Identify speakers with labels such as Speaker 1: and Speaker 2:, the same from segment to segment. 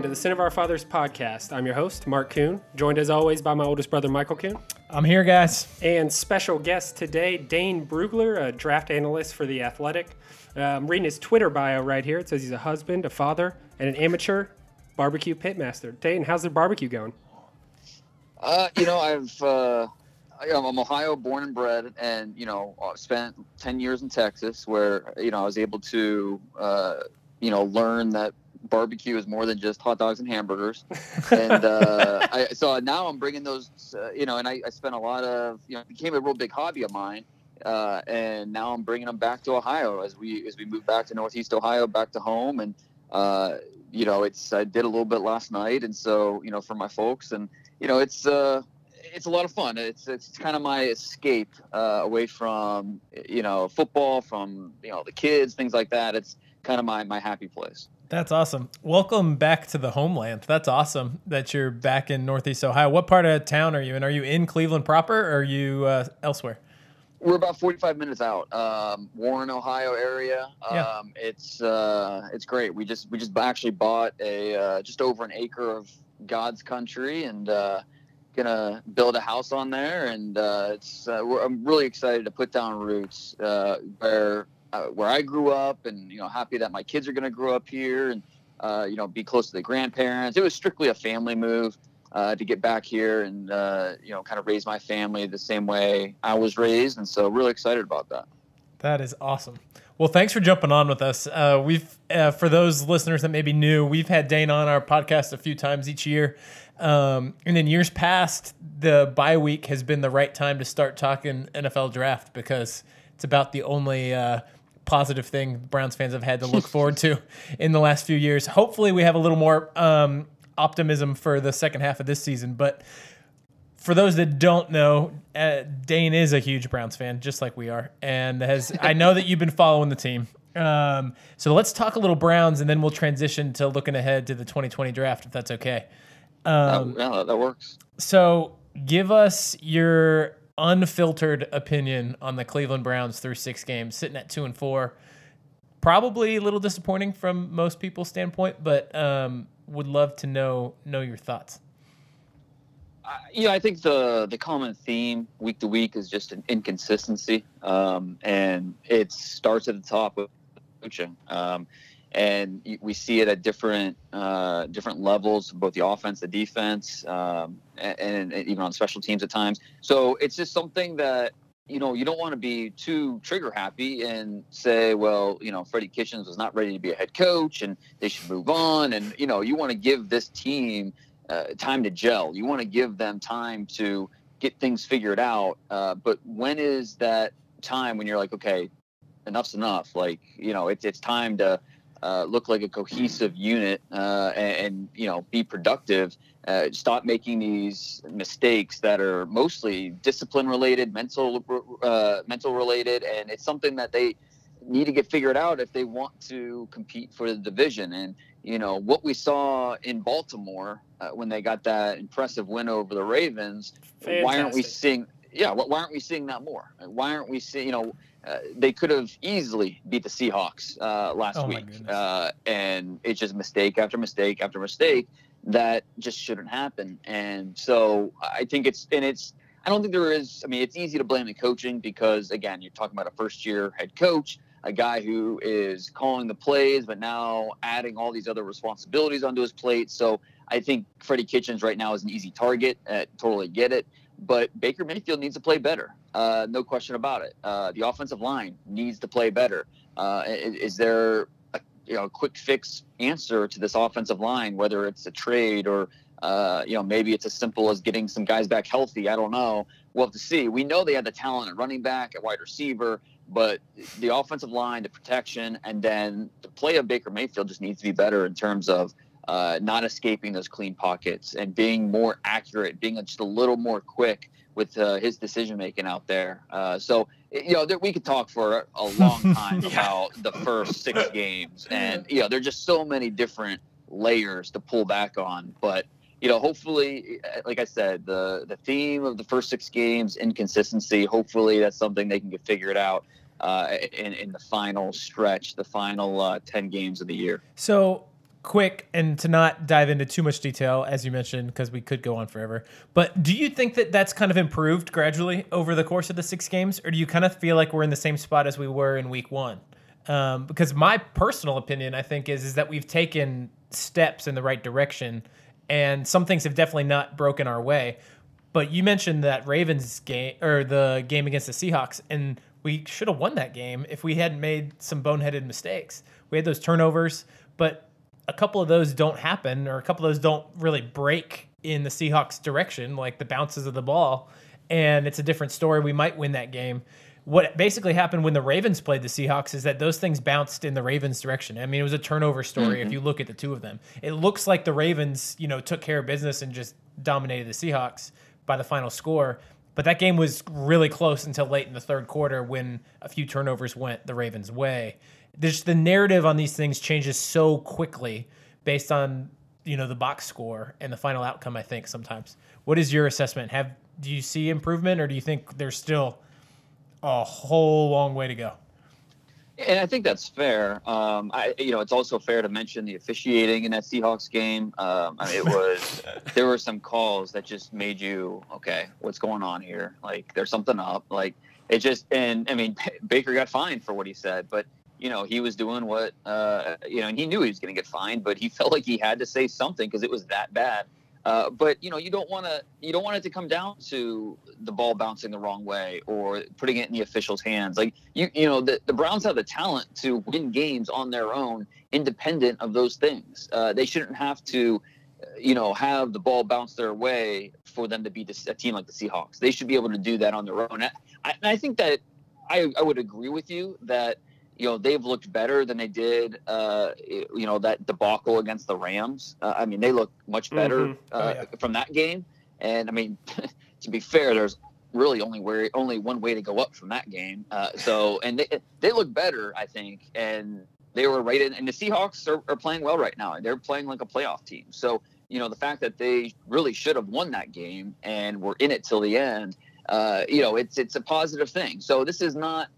Speaker 1: Welcome to the Sin of Our Fathers podcast. I'm your host, Mark Kuhn, joined as always by my oldest brother, Michael Kuhn,
Speaker 2: I'm here, guys.
Speaker 1: and special guest today, Dane Brugler, a draft analyst for The Athletic. Uh, I'm reading his Twitter bio right here. It says he's a husband, a father, and an amateur barbecue pitmaster. Dane, how's the barbecue going?
Speaker 3: Uh, you know, I've uh, I- I'm Ohio born and bred, and you know, uh, spent ten years in Texas, where you know I was able to, uh, you know, learn that barbecue is more than just hot dogs and hamburgers. and uh, I, so now I'm bringing those, uh, you know, and I, I spent a lot of, you know, it became a real big hobby of mine. Uh, and now I'm bringing them back to Ohio as we as we move back to Northeast Ohio, back to home, and uh, you know, it's I did a little bit last night, and so you know, for my folks, and you know, it's uh, it's a lot of fun. It's it's kind of my escape uh, away from you know football, from you know the kids, things like that. It's kind of my my happy place.
Speaker 2: That's awesome. Welcome back to the homeland. That's awesome that you're back in Northeast Ohio. What part of town are you in? Are you in Cleveland proper or are you uh, elsewhere?
Speaker 3: We're about 45 minutes out, um, Warren, Ohio area.
Speaker 2: Yeah.
Speaker 3: Um, it's uh, it's great. We just we just actually bought a uh, just over an acre of God's country and uh, gonna build a house on there. And uh, it's uh, we're, I'm really excited to put down roots uh, where uh, where I grew up, and you know happy that my kids are gonna grow up here and uh, you know be close to the grandparents. It was strictly a family move uh, to get back here and uh, you know kind of raise my family the same way I was raised, and so really excited about that.
Speaker 2: That is awesome. Well, thanks for jumping on with us. Uh, we've, uh, for those listeners that may be new, we've had Dane on our podcast a few times each year. Um, and in years past, the bye week has been the right time to start talking NFL draft because it's about the only uh, positive thing Browns fans have had to look forward to in the last few years. Hopefully, we have a little more um, optimism for the second half of this season. But for those that don't know, uh, Dane is a huge Browns fan, just like we are, and has I know that you've been following the team. Um, so let's talk a little Browns, and then we'll transition to looking ahead to the 2020 draft, if that's okay. Um,
Speaker 3: that works.
Speaker 2: so give us your unfiltered opinion on the Cleveland Browns through six games, sitting at two and four. Probably a little disappointing from most people's standpoint, but um, would love to know know your thoughts.
Speaker 3: Uh, yeah, I think the the common theme week to week is just an inconsistency, um, and it starts at the top with coaching. Um, and we see it at different uh, different levels, both the offense, the defense, um, and, and even on special teams at times. So it's just something that you know you don't want to be too trigger happy and say, well, you know, Freddie Kitchens was not ready to be a head coach, and they should move on. And you know, you want to give this team uh, time to gel. You want to give them time to get things figured out. Uh, but when is that time when you're like, okay, enough's enough? Like, you know, it's it's time to uh, look like a cohesive unit uh, and, and you know be productive. Uh, stop making these mistakes that are mostly discipline related, mental uh, mental related, and it's something that they need to get figured out if they want to compete for the division. And you know what we saw in Baltimore uh, when they got that impressive win over the Ravens. Why aren't we seeing? Yeah, wh- why aren't we seeing that more? Why aren't we seeing? You know, uh, they could have easily beat the Seahawks uh, last
Speaker 2: Oh
Speaker 3: week, uh, and it's just mistake after mistake after mistake that just shouldn't happen. And so I think it's and it's. I don't think there is. I mean, it's easy to blame the coaching because again, you're talking about a first year head coach, a guy who is calling the plays, but now adding all these other responsibilities onto his plate. So I think Freddie Kitchens right now is an easy target. Uh, totally get it. But Baker Mayfield needs to play better. Uh, no question about it. Uh, the offensive line needs to play better. Uh, is, is there a you know quick fix answer to this offensive line? Whether it's a trade or uh, you know maybe it's as simple as getting some guys back healthy. I don't know. We'll have to see. We know they had the talent at running back, at wide receiver, but the offensive line, the protection, and then the play of Baker Mayfield just needs to be better in terms of uh, not escaping those clean pockets and being more accurate, being just a little more quick with uh, his decision making out there. Uh, so you know, there, we could talk for a long time
Speaker 1: Yeah.
Speaker 3: about the first six games, and you know, there's just so many different layers to pull back on. But you know, hopefully, uh, like I said, the the theme of the first six games, inconsistency. Hopefully, that's something they can get figured out uh, in in the final stretch, the final uh, ten games of the year.
Speaker 2: So quick and to not dive into too much detail, as you mentioned, because we could go on forever. But do you think that that's kind of improved gradually over the course of the six games, or do you kind of feel like we're in the same spot as we were in week one? Um, because my personal opinion, I think, is is that we've taken steps in the right direction, and some things have definitely not broken our way. But you mentioned that Ravens game or the game against the Seahawks, and we should have won that game if we hadn't made some boneheaded mistakes. We had those turnovers, but a couple of those don't happen, or a couple of those don't really break in the Seahawks' direction, like the bounces of the ball. And it's a different story. We might win that game. What basically happened when the Ravens played the Seahawks is that those things bounced in the Ravens' direction. I mean, it was a turnover story mm-hmm. if you look at the two of them. It looks like the Ravens, you know, took care of business and just dominated the Seahawks by the final score. But that game was really close until late in the third quarter when a few turnovers went the Ravens' way there's the narrative on these things changes so quickly based on you know the box score and the final outcome i think sometimes what is your assessment have do you see improvement or do you think there's still a whole long way to go
Speaker 3: and I think that's fair. Um, I, you know, it's also fair to mention the officiating in that Seahawks game. Um, I mean, it was there were some calls that just made you okay. What's going on here? Like, there's something up. Like, it just and I mean, Baker got fined for what he said, but you know, he was doing what, uh, you know, and he knew he was going to get fined, but he felt like he had to say something because it was that bad. Uh, but you know, you don't want to, you don't want it to come down to the ball bouncing the wrong way or putting it in the official's hands. Like you, you know, the, the Browns have the talent to win games on their own, independent of those things. Uh, they shouldn't have to, you know, have the ball bounce their way for them to beat a team like the Seahawks. They should be able to do that on their own. I, I think that I, I would agree with you that you know they've looked better than they did uh, you know that debacle against the Rams. Uh, I mean they look much better mm-hmm. oh, uh, yeah. from that game. And I mean to be fair, there's really only where only one way to go up from that game. Uh, so and they they look better, I think, and they were right in. And the Seahawks are, are playing well right now. They're playing like a playoff team. So you know the fact that they really should have won that game and were in it till the end. Uh, you know, it's it's a positive thing. So this is not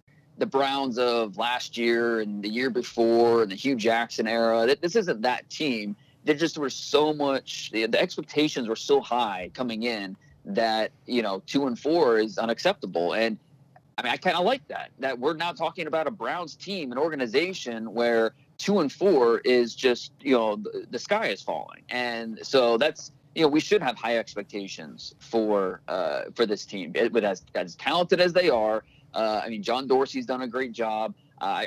Speaker 3: the Browns of last year and the year before and the Hue Jackson era. This isn't that team. There just were so much. The, expectations were so high coming in that you know two and four is unacceptable. And I mean, I kind of like that. That we're now talking about a Browns team, an organization where two and four is just you know the, the sky is falling. And so that's you know we should have high expectations for uh, for this team. It, with as as talented as they are uh, I mean, John Dorsey's done a great job. Uh,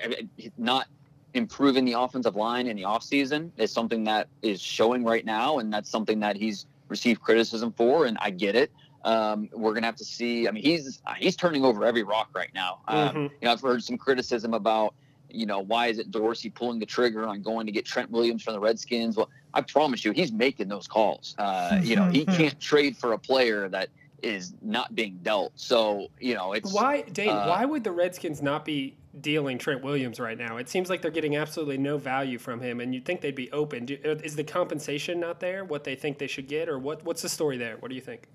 Speaker 3: not improving the offensive line in the offseason is something that is showing right now, and that's something that he's received criticism for, and I get it. Um, we're gonna have to see. I mean, he's he's turning over every rock right now. Um, mm-hmm. You know, I've heard some criticism about you know why is it Dorsey pulling the trigger on going to get Trent Williams from the Redskins? Well, I promise you, he's making those calls. Uh, you know, he can't trade for a player that is not being dealt. So you know, it's
Speaker 1: why Dane. Uh, why would the Redskins not be dealing Trent Williams right now? It seems like they're getting absolutely no value from him, and you'd think they'd be open. Do, uh, is the compensation not there? What they think they should get, or what? What's the story there? What do you think?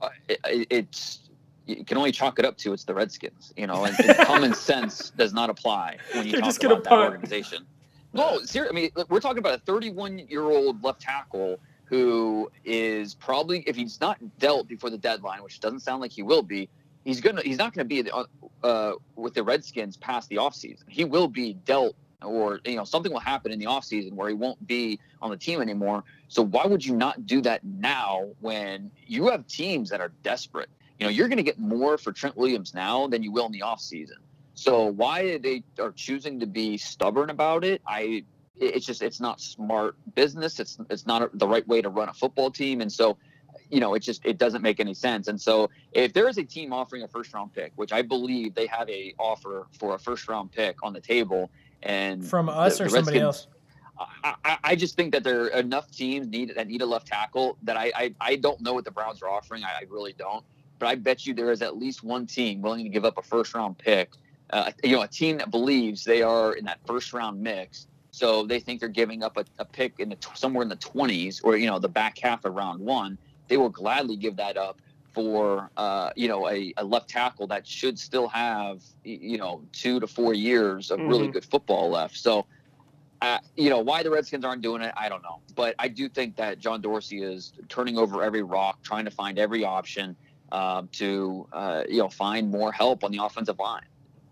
Speaker 3: Uh, it, it's you can only chalk it up to it's the Redskins. You know, and, and common sense does not apply when you You're talk about that organization. No, seriously. I mean, we're talking about a 31 year old left tackle who is probably if he's not dealt before the deadline, which doesn't sound like he will be, he's gonna he's not gonna be uh, with the Redskins past the offseason. He will be dealt or you know something will happen in the offseason where he won't be on the team anymore. So why would you not do that now when you have teams that are desperate? You know, you're going to get more for Trent Williams now than you will in the offseason. So why they are choosing to be stubborn about it, I it's just it's not smart business. It's it's not the right way to run a football team, and so you know it just it doesn't make any sense. And so if there is a team offering a first round pick, which I believe they have a offer for a first round pick on the table, and
Speaker 2: from us the, or the somebody else.
Speaker 3: I, I, just think that there are enough teams need that need a left tackle that I, I, I don't know what the Browns are offering. I, I, really don't. But I bet you there is at least one team willing to give up a first round pick. Uh, you know, a team that believes they are in that first round mix so they think they're giving up a, a pick in the somewhere in the 20s or you know the back half of round one. They will gladly give that up for uh, you know a, a, left tackle that should still have you know two to four years of mm-hmm. really good football left. So uh, you know why the Redskins aren't doing it, I don't know. But I do think that John Dorsey is turning over every rock, trying to find every option uh, to uh, you know find more help on the offensive line.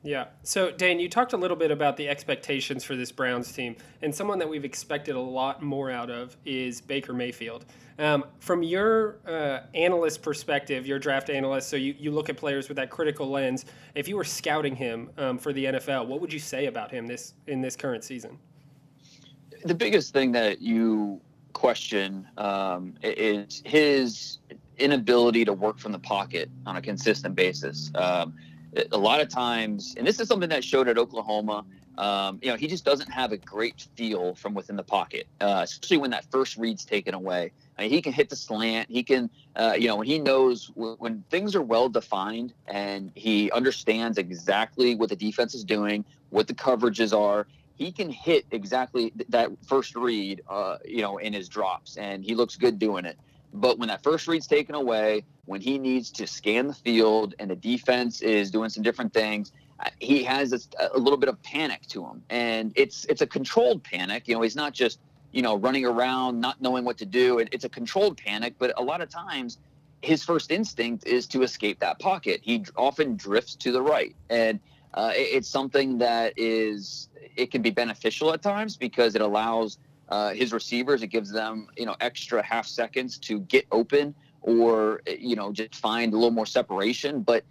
Speaker 1: Yeah. So, Dane, you talked a little bit about the expectations for this Browns team, and someone that we've expected a lot more out of is Baker Mayfield. Um, from your uh, analyst perspective, your draft analyst, so you, you look at players with that critical lens. If you were scouting him um, for the NFL, what would you say about him this in this current season?
Speaker 3: The biggest thing that you question um, is his inability to work from the pocket on a consistent basis. Um, a lot of times, and this is something that showed at Oklahoma. Um, you know, he just doesn't have a great feel from within the pocket, uh, especially when that first read's taken away. I mean, he can hit the slant. He can, uh, you know, when he knows when, when things are well defined and he understands exactly what the defense is doing, what the coverages are. He can hit exactly that first read, uh, you know, in his drops, and he looks good doing it. But when that first read's taken away, when he needs to scan the field and the defense is doing some different things, uh, he has a, a little bit of panic to him, and it's it's a controlled panic. You know, he's not just you know running around not knowing what to do. It, it's a controlled panic, but a lot of times his first instinct is to escape that pocket. He often drifts to the right, and uh, it, it's something that is it can be beneficial at times because it allows uh, his receivers. It gives them, you know, extra half seconds to get open or, you know, just find a little more separation. But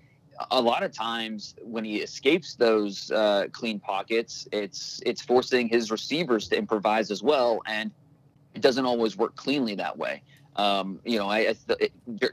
Speaker 3: a lot of times when he escapes those uh, clean pockets, it's it's forcing his receivers to improvise as well, and it doesn't always work cleanly that way. Um, you know, I,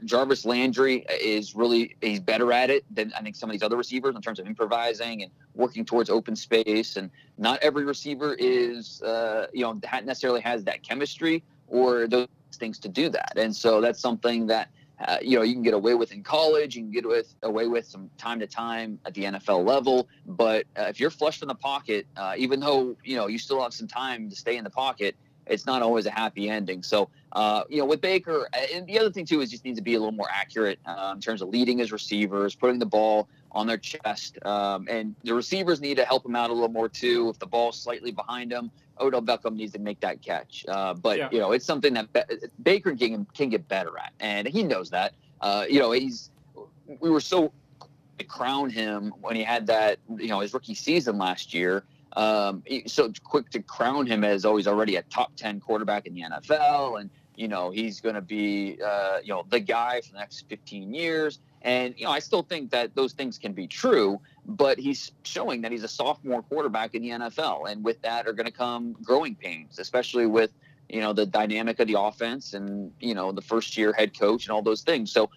Speaker 3: Jarvis Landry is really he's better at it than I think some of these other receivers in terms of improvising and working towards open space. And not every receiver is uh, you know necessarily has that chemistry or those things to do that. And so that's something that uh, you know you can get away with in college, you can get with away with some time to time at the NFL level. But uh, if you're flush from the pocket, uh, even though you know you still have some time to stay in the pocket it's not always a happy ending. So, uh, you know, with Baker, uh, and the other thing too is just needs to be a little more accurate uh, in terms of leading his receivers, putting the ball on their chest, um, and the receivers need to help him out a little more too. If the ball's slightly behind him, Odell Beckham needs to make that catch. Uh, but yeah. you know, it's something that Be- Baker can can get better at, and he knows that. Uh, you know, he's we were so to crown him when he had that you know his rookie season last year um, so quick to crown him as always already a top 10 quarterback in the NFL. And, you know, he's going to be, uh, you know, the guy for the next 15 years. And, you know, I still think that those things can be true, but he's showing that he's a sophomore quarterback in the NFL. And with that are going to come growing pains, especially with, you know, the dynamic of the offense and, you know, the first year head coach and all those things. So,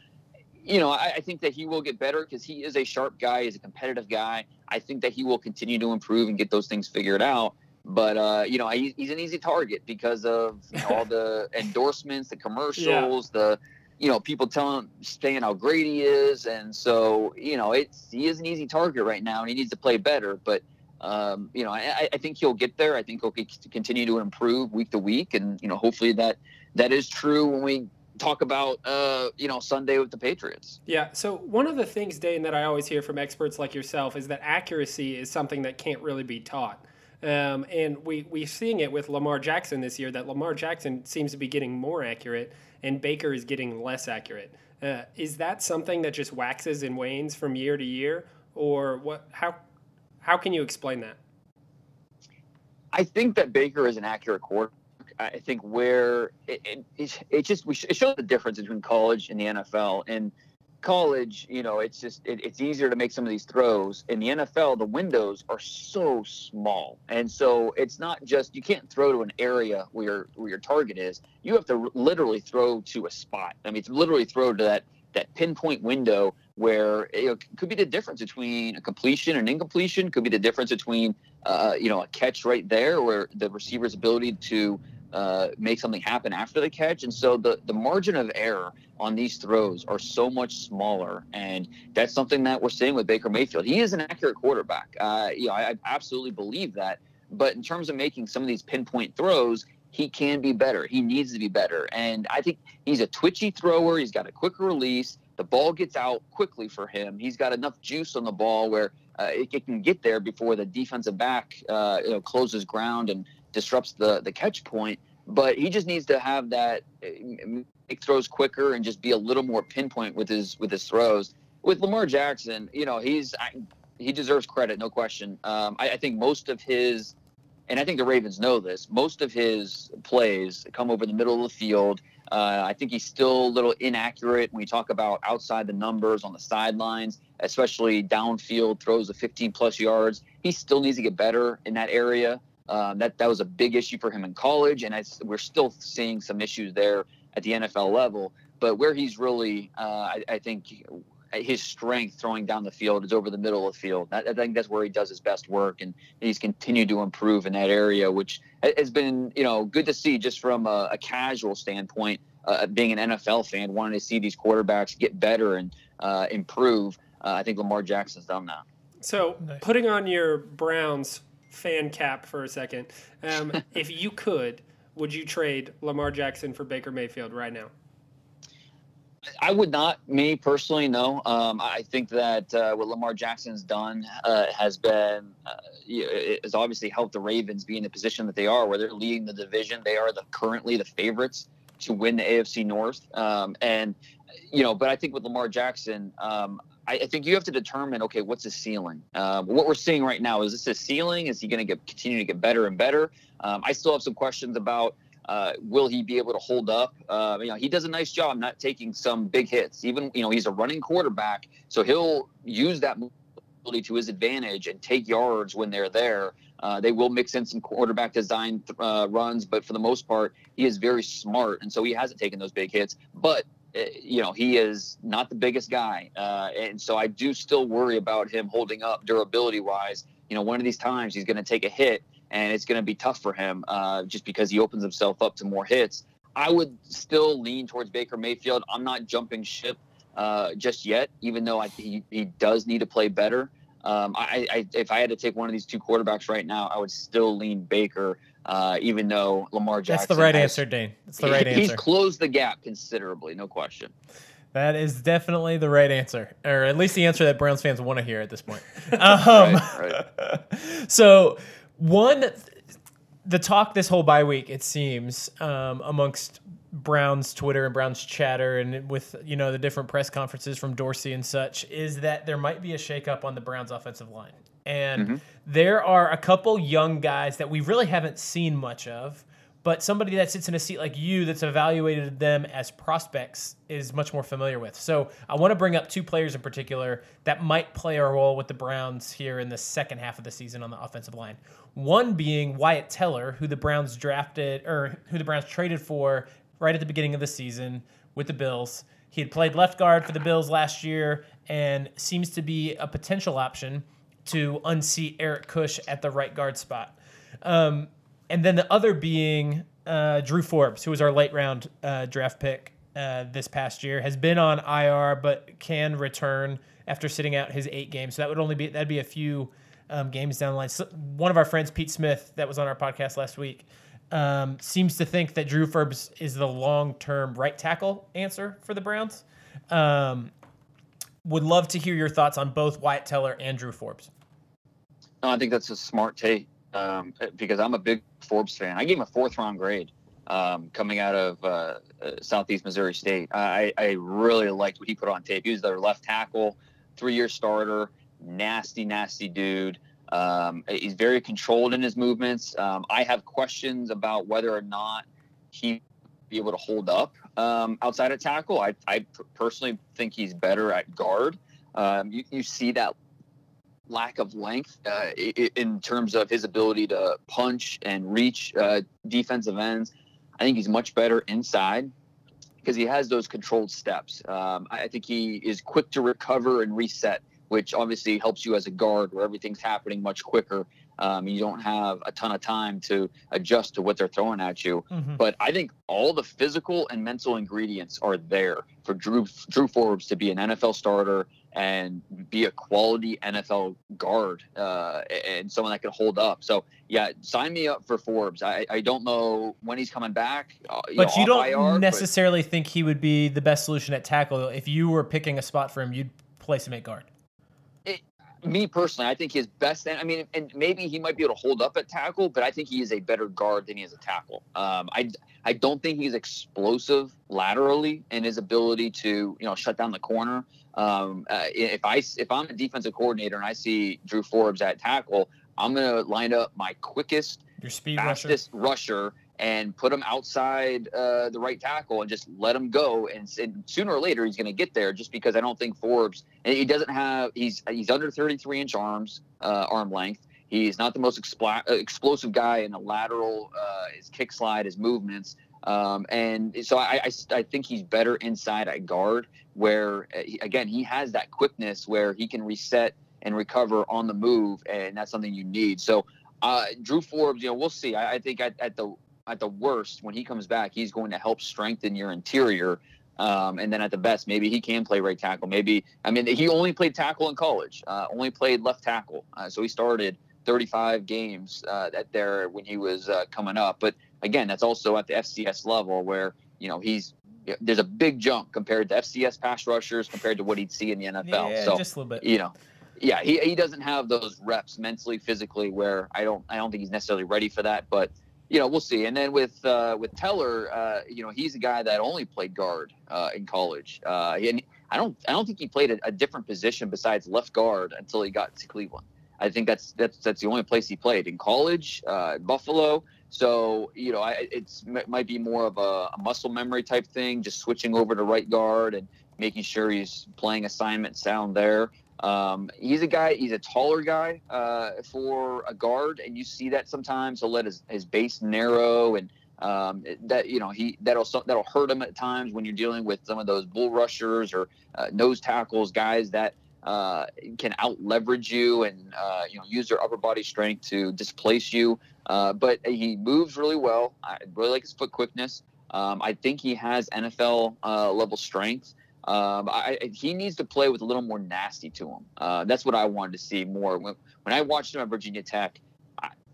Speaker 3: you know, I, I, think that he will get better because he is a sharp guy. He's a competitive guy. I think that he will continue to improve and get those things figured out. But uh, you know, he, he's an easy target because of you know, all the endorsements, the commercials, yeah. the you know people telling saying how great he is, and so you know, it's he is an easy target right now, and he needs to play better. But um, you know, I, I think he'll get there. I think he'll continue to improve week to week, and you know, hopefully that that is true when we talk about uh, you know Sunday with the Patriots.
Speaker 1: Yeah. So one of the things, Dane, that I always hear from experts like yourself is that accuracy is something that can't really be taught. Um, and we we're seeing it with Lamar Jackson this year. That Lamar Jackson seems to be getting more accurate, and Baker is getting less accurate. Uh, is that something that just waxes and wanes from year to year, or what? How how can you explain that?
Speaker 3: I think that Baker is an accurate quarterback I think where it, it, it just it shows the difference between college and the NFL. And college, you know, it's just it, it's easier to make some of these throws. In the NFL, the windows are so small, and so it's not just you can't throw to an area where your where your target is. You have to literally throw to a spot. I mean, it's literally throw to that that pinpoint window where know, could be the difference between a completion and incompletion. Could be the difference between uh, you know a catch right there, where the receiver's ability to uh, make something happen after the catch. And so the, the margin of error on these throws are so much smaller. And that's something that we're seeing with Baker Mayfield. He is an accurate quarterback. Uh, you know, I, I absolutely believe that. But in terms of making some of these pinpoint throws, he can be better. He needs to be better. And I think he's a twitchy thrower. He's got a quicker release. The ball gets out quickly for him. He's got enough juice on the ball where uh, it, it, can get there before the defensive back uh, you know, closes ground and disrupts the the catch point. But he just needs to have that make throws quicker and just be a little more pinpoint with his with his throws. With Lamar Jackson, you know, he's he deserves credit, no question. Um, I, I think most of his and I think the Ravens know this. Most of his plays come over the middle of the field. Uh, I think he's still a little inaccurate when we talk about outside the numbers on the sidelines, especially downfield throws of 15 plus yards. He still needs to get better in that area. Um, that that was a big issue for him in college, and I, we're still seeing some issues there at the NFL level. But where he's really, uh, I, I think, his strength throwing down the field is over the middle of the field. I, I think that's where he does his best work, and he's continued to improve in that area, which has been you know good to see just from a, a casual standpoint. Uh, being an NFL fan, wanting to see these quarterbacks get better and uh, improve. Uh, I think Lamar Jackson's done that.
Speaker 1: So, nice. putting on your Browns fan cap for a second, um, if you could, would you trade Lamar Jackson for Baker Mayfield right now?
Speaker 3: I would not, me personally, no. Um, I think that uh, what Lamar Jackson's done uh, has been, uh, has obviously helped the Ravens be in the position that they are, where they're leading the division. They are the currently the favorites to win the AFC North. Um, and you know, but I think with Lamar Jackson, um, I, I, think you have to determine, okay, what's his ceiling? Um, what we're seeing right now is this a ceiling? Is he going to continue to get better and better? Um, I still have some questions about uh, will he be able to hold up? Uh, you know, he does a nice job not taking some big hits. Even you know, he's a running quarterback, so he'll use that ability to his advantage and take yards when they're there. Uh, they will mix in some quarterback design uh, runs, but for the most part, he is very smart, and so he hasn't taken those big hits. But uh, you know, he is not the biggest guy, uh, and so I do still worry about him holding up durability wise. You know, one of these times he's going to take a hit and it's going to be tough for him uh, just because he opens himself up to more hits. I would still lean towards Baker Mayfield. I'm not jumping ship uh, just yet, even though I, he, he does need to play better. Um, I, I, if I had to take one of these two quarterbacks right now, I would still lean Baker, uh, even though Lamar Jackson.
Speaker 2: That's the right has, answer, Dane. That's the right
Speaker 3: he,
Speaker 2: answer.
Speaker 3: He's closed the gap considerably, no question.
Speaker 2: That is definitely the right answer, or at least the answer that Browns fans want to hear at this point.
Speaker 3: Um, right, right.
Speaker 2: So one, the talk this whole bye week, it seems, um, amongst Brown's Twitter and Brown's chatter, and with you know the different press conferences from Dorsey and such, is that there might be a shakeup on the Browns' offensive line, and mm-hmm. there are a couple young guys that we really haven't seen much of but somebody that sits in a seat like you that's evaluated them as prospects is much more familiar with. So I want to bring up two players in particular that might play a role with the Browns here in the second half of the season on the offensive line. One being Wyatt Teller, who the Browns drafted or who the Browns traded for right at the beginning of the season with the Bills. He had played left guard for the Bills last year and seems to be a potential option to unseat Eric Kush at the right guard spot. Um, and then the other being uh, Drew Forbes, who was our late round uh, draft pick uh, this past year, has been on IR but can return after sitting out his eight games. So that would only be that'd be a few um, games down the line. So one of our friends, Pete Smith, that was on our podcast last week, um, seems to think that Drew Forbes is the long term right tackle answer for the Browns. Um, would love to hear your thoughts on both Wyatt Teller and Drew Forbes.
Speaker 3: No, I think that's a smart take um, because I'm a big Forbes fan. I gave him a fourth round grade um, coming out of uh, uh, Southeast Missouri State. I, I really liked what he put on tape. He was their left tackle, three year starter, nasty, nasty dude. Um, he's very controlled in his movements. Um, I have questions about whether or not he be able to hold up um, outside of tackle. I, I personally think he's better at guard. Um, you, you see that lack of length uh, in terms of his ability to punch and reach uh, defensive ends. I think he's much better inside because he has those controlled steps. Um, I think he is quick to recover and reset, which obviously helps you as a guard where everything's happening much quicker. Um, you don't have a ton of time to adjust to what they're throwing at you. Mm-hmm. But I think all the physical and mental ingredients are there for Drew Drew Forbes to be an NFL starter and be a quality NFL guard uh, and someone that can hold up. So yeah, sign me up for Forbes. I, I don't know when he's coming back.
Speaker 2: Uh, you but know, you don't IR, necessarily but... think he would be the best solution at tackle. If you were picking a spot for him, you'd place him at guard.
Speaker 3: Me personally, I think his best. I mean, and maybe he might be able to hold up at tackle, but I think he is a better guard than he is a tackle. Um, I I don't think he's explosive laterally in his ability to you know shut down the corner. Um, uh, if I if I'm a defensive coordinator and I see Drew Forbes at tackle, I'm gonna line up my quickest,
Speaker 2: your speed
Speaker 3: fastest rusher, rusher and put him outside uh, the right tackle and just let him go. And, and sooner or later, he's going to get there. Just because I don't think Forbes, he doesn't have, he's he's under 33 inch arms, uh, arm length. He's not the most expl- uh, explosive guy in the lateral, uh, his kick slide, his movements. Um, and so I, I, I, think he's better inside at guard, where uh, again he has that quickness where he can reset and recover on the move, and that's something you need. So uh, Drew Forbes, you know, we'll see. I, I think at, at, the at the worst, when he comes back, he's going to help strengthen your interior. Um, and then at the best, maybe he can play right tackle. Maybe I mean he only played tackle in college, uh, only played left tackle, uh, so he started 35 games uh, at there when he was uh, coming up. But again, that's also at the FCS level where you know he's there's a big jump compared to FCS pass rushers compared to what he'd see in the NFL.
Speaker 2: Yeah,
Speaker 3: so
Speaker 2: just a little bit.
Speaker 3: You know, yeah, he, he doesn't have those reps mentally, physically, where I don't I don't think he's necessarily ready for that. But you know, we'll see. And then with uh, with Teller, uh, you know, he's a guy that only played guard uh, in college, uh, and I don't I don't think he played a, a different position besides left guard until he got to Cleveland. I think that's that's that's the only place he played in college, uh, Buffalo. So you know, I, it's it might be more of a, a, muscle memory type thing, just switching over to right guard and making sure he's playing assignment sound there. Um, he's a guy. He's a taller guy uh, for a guard, and you see that sometimes. He'll let his, his base narrow, and um, that you know he that'll that'll hurt him at times when you're dealing with some of those bull rushers or uh, nose tackles, guys that uh, can out leverage you and uh, you know use their upper body strength to displace you. Uh, but he moves really well. I really like his foot quickness. Um, I think he has NFL uh, level strength. Um, I, he needs to play with a little more nasty to him. Uh, that's what I wanted to see more. When, when I watched him at Virginia Tech,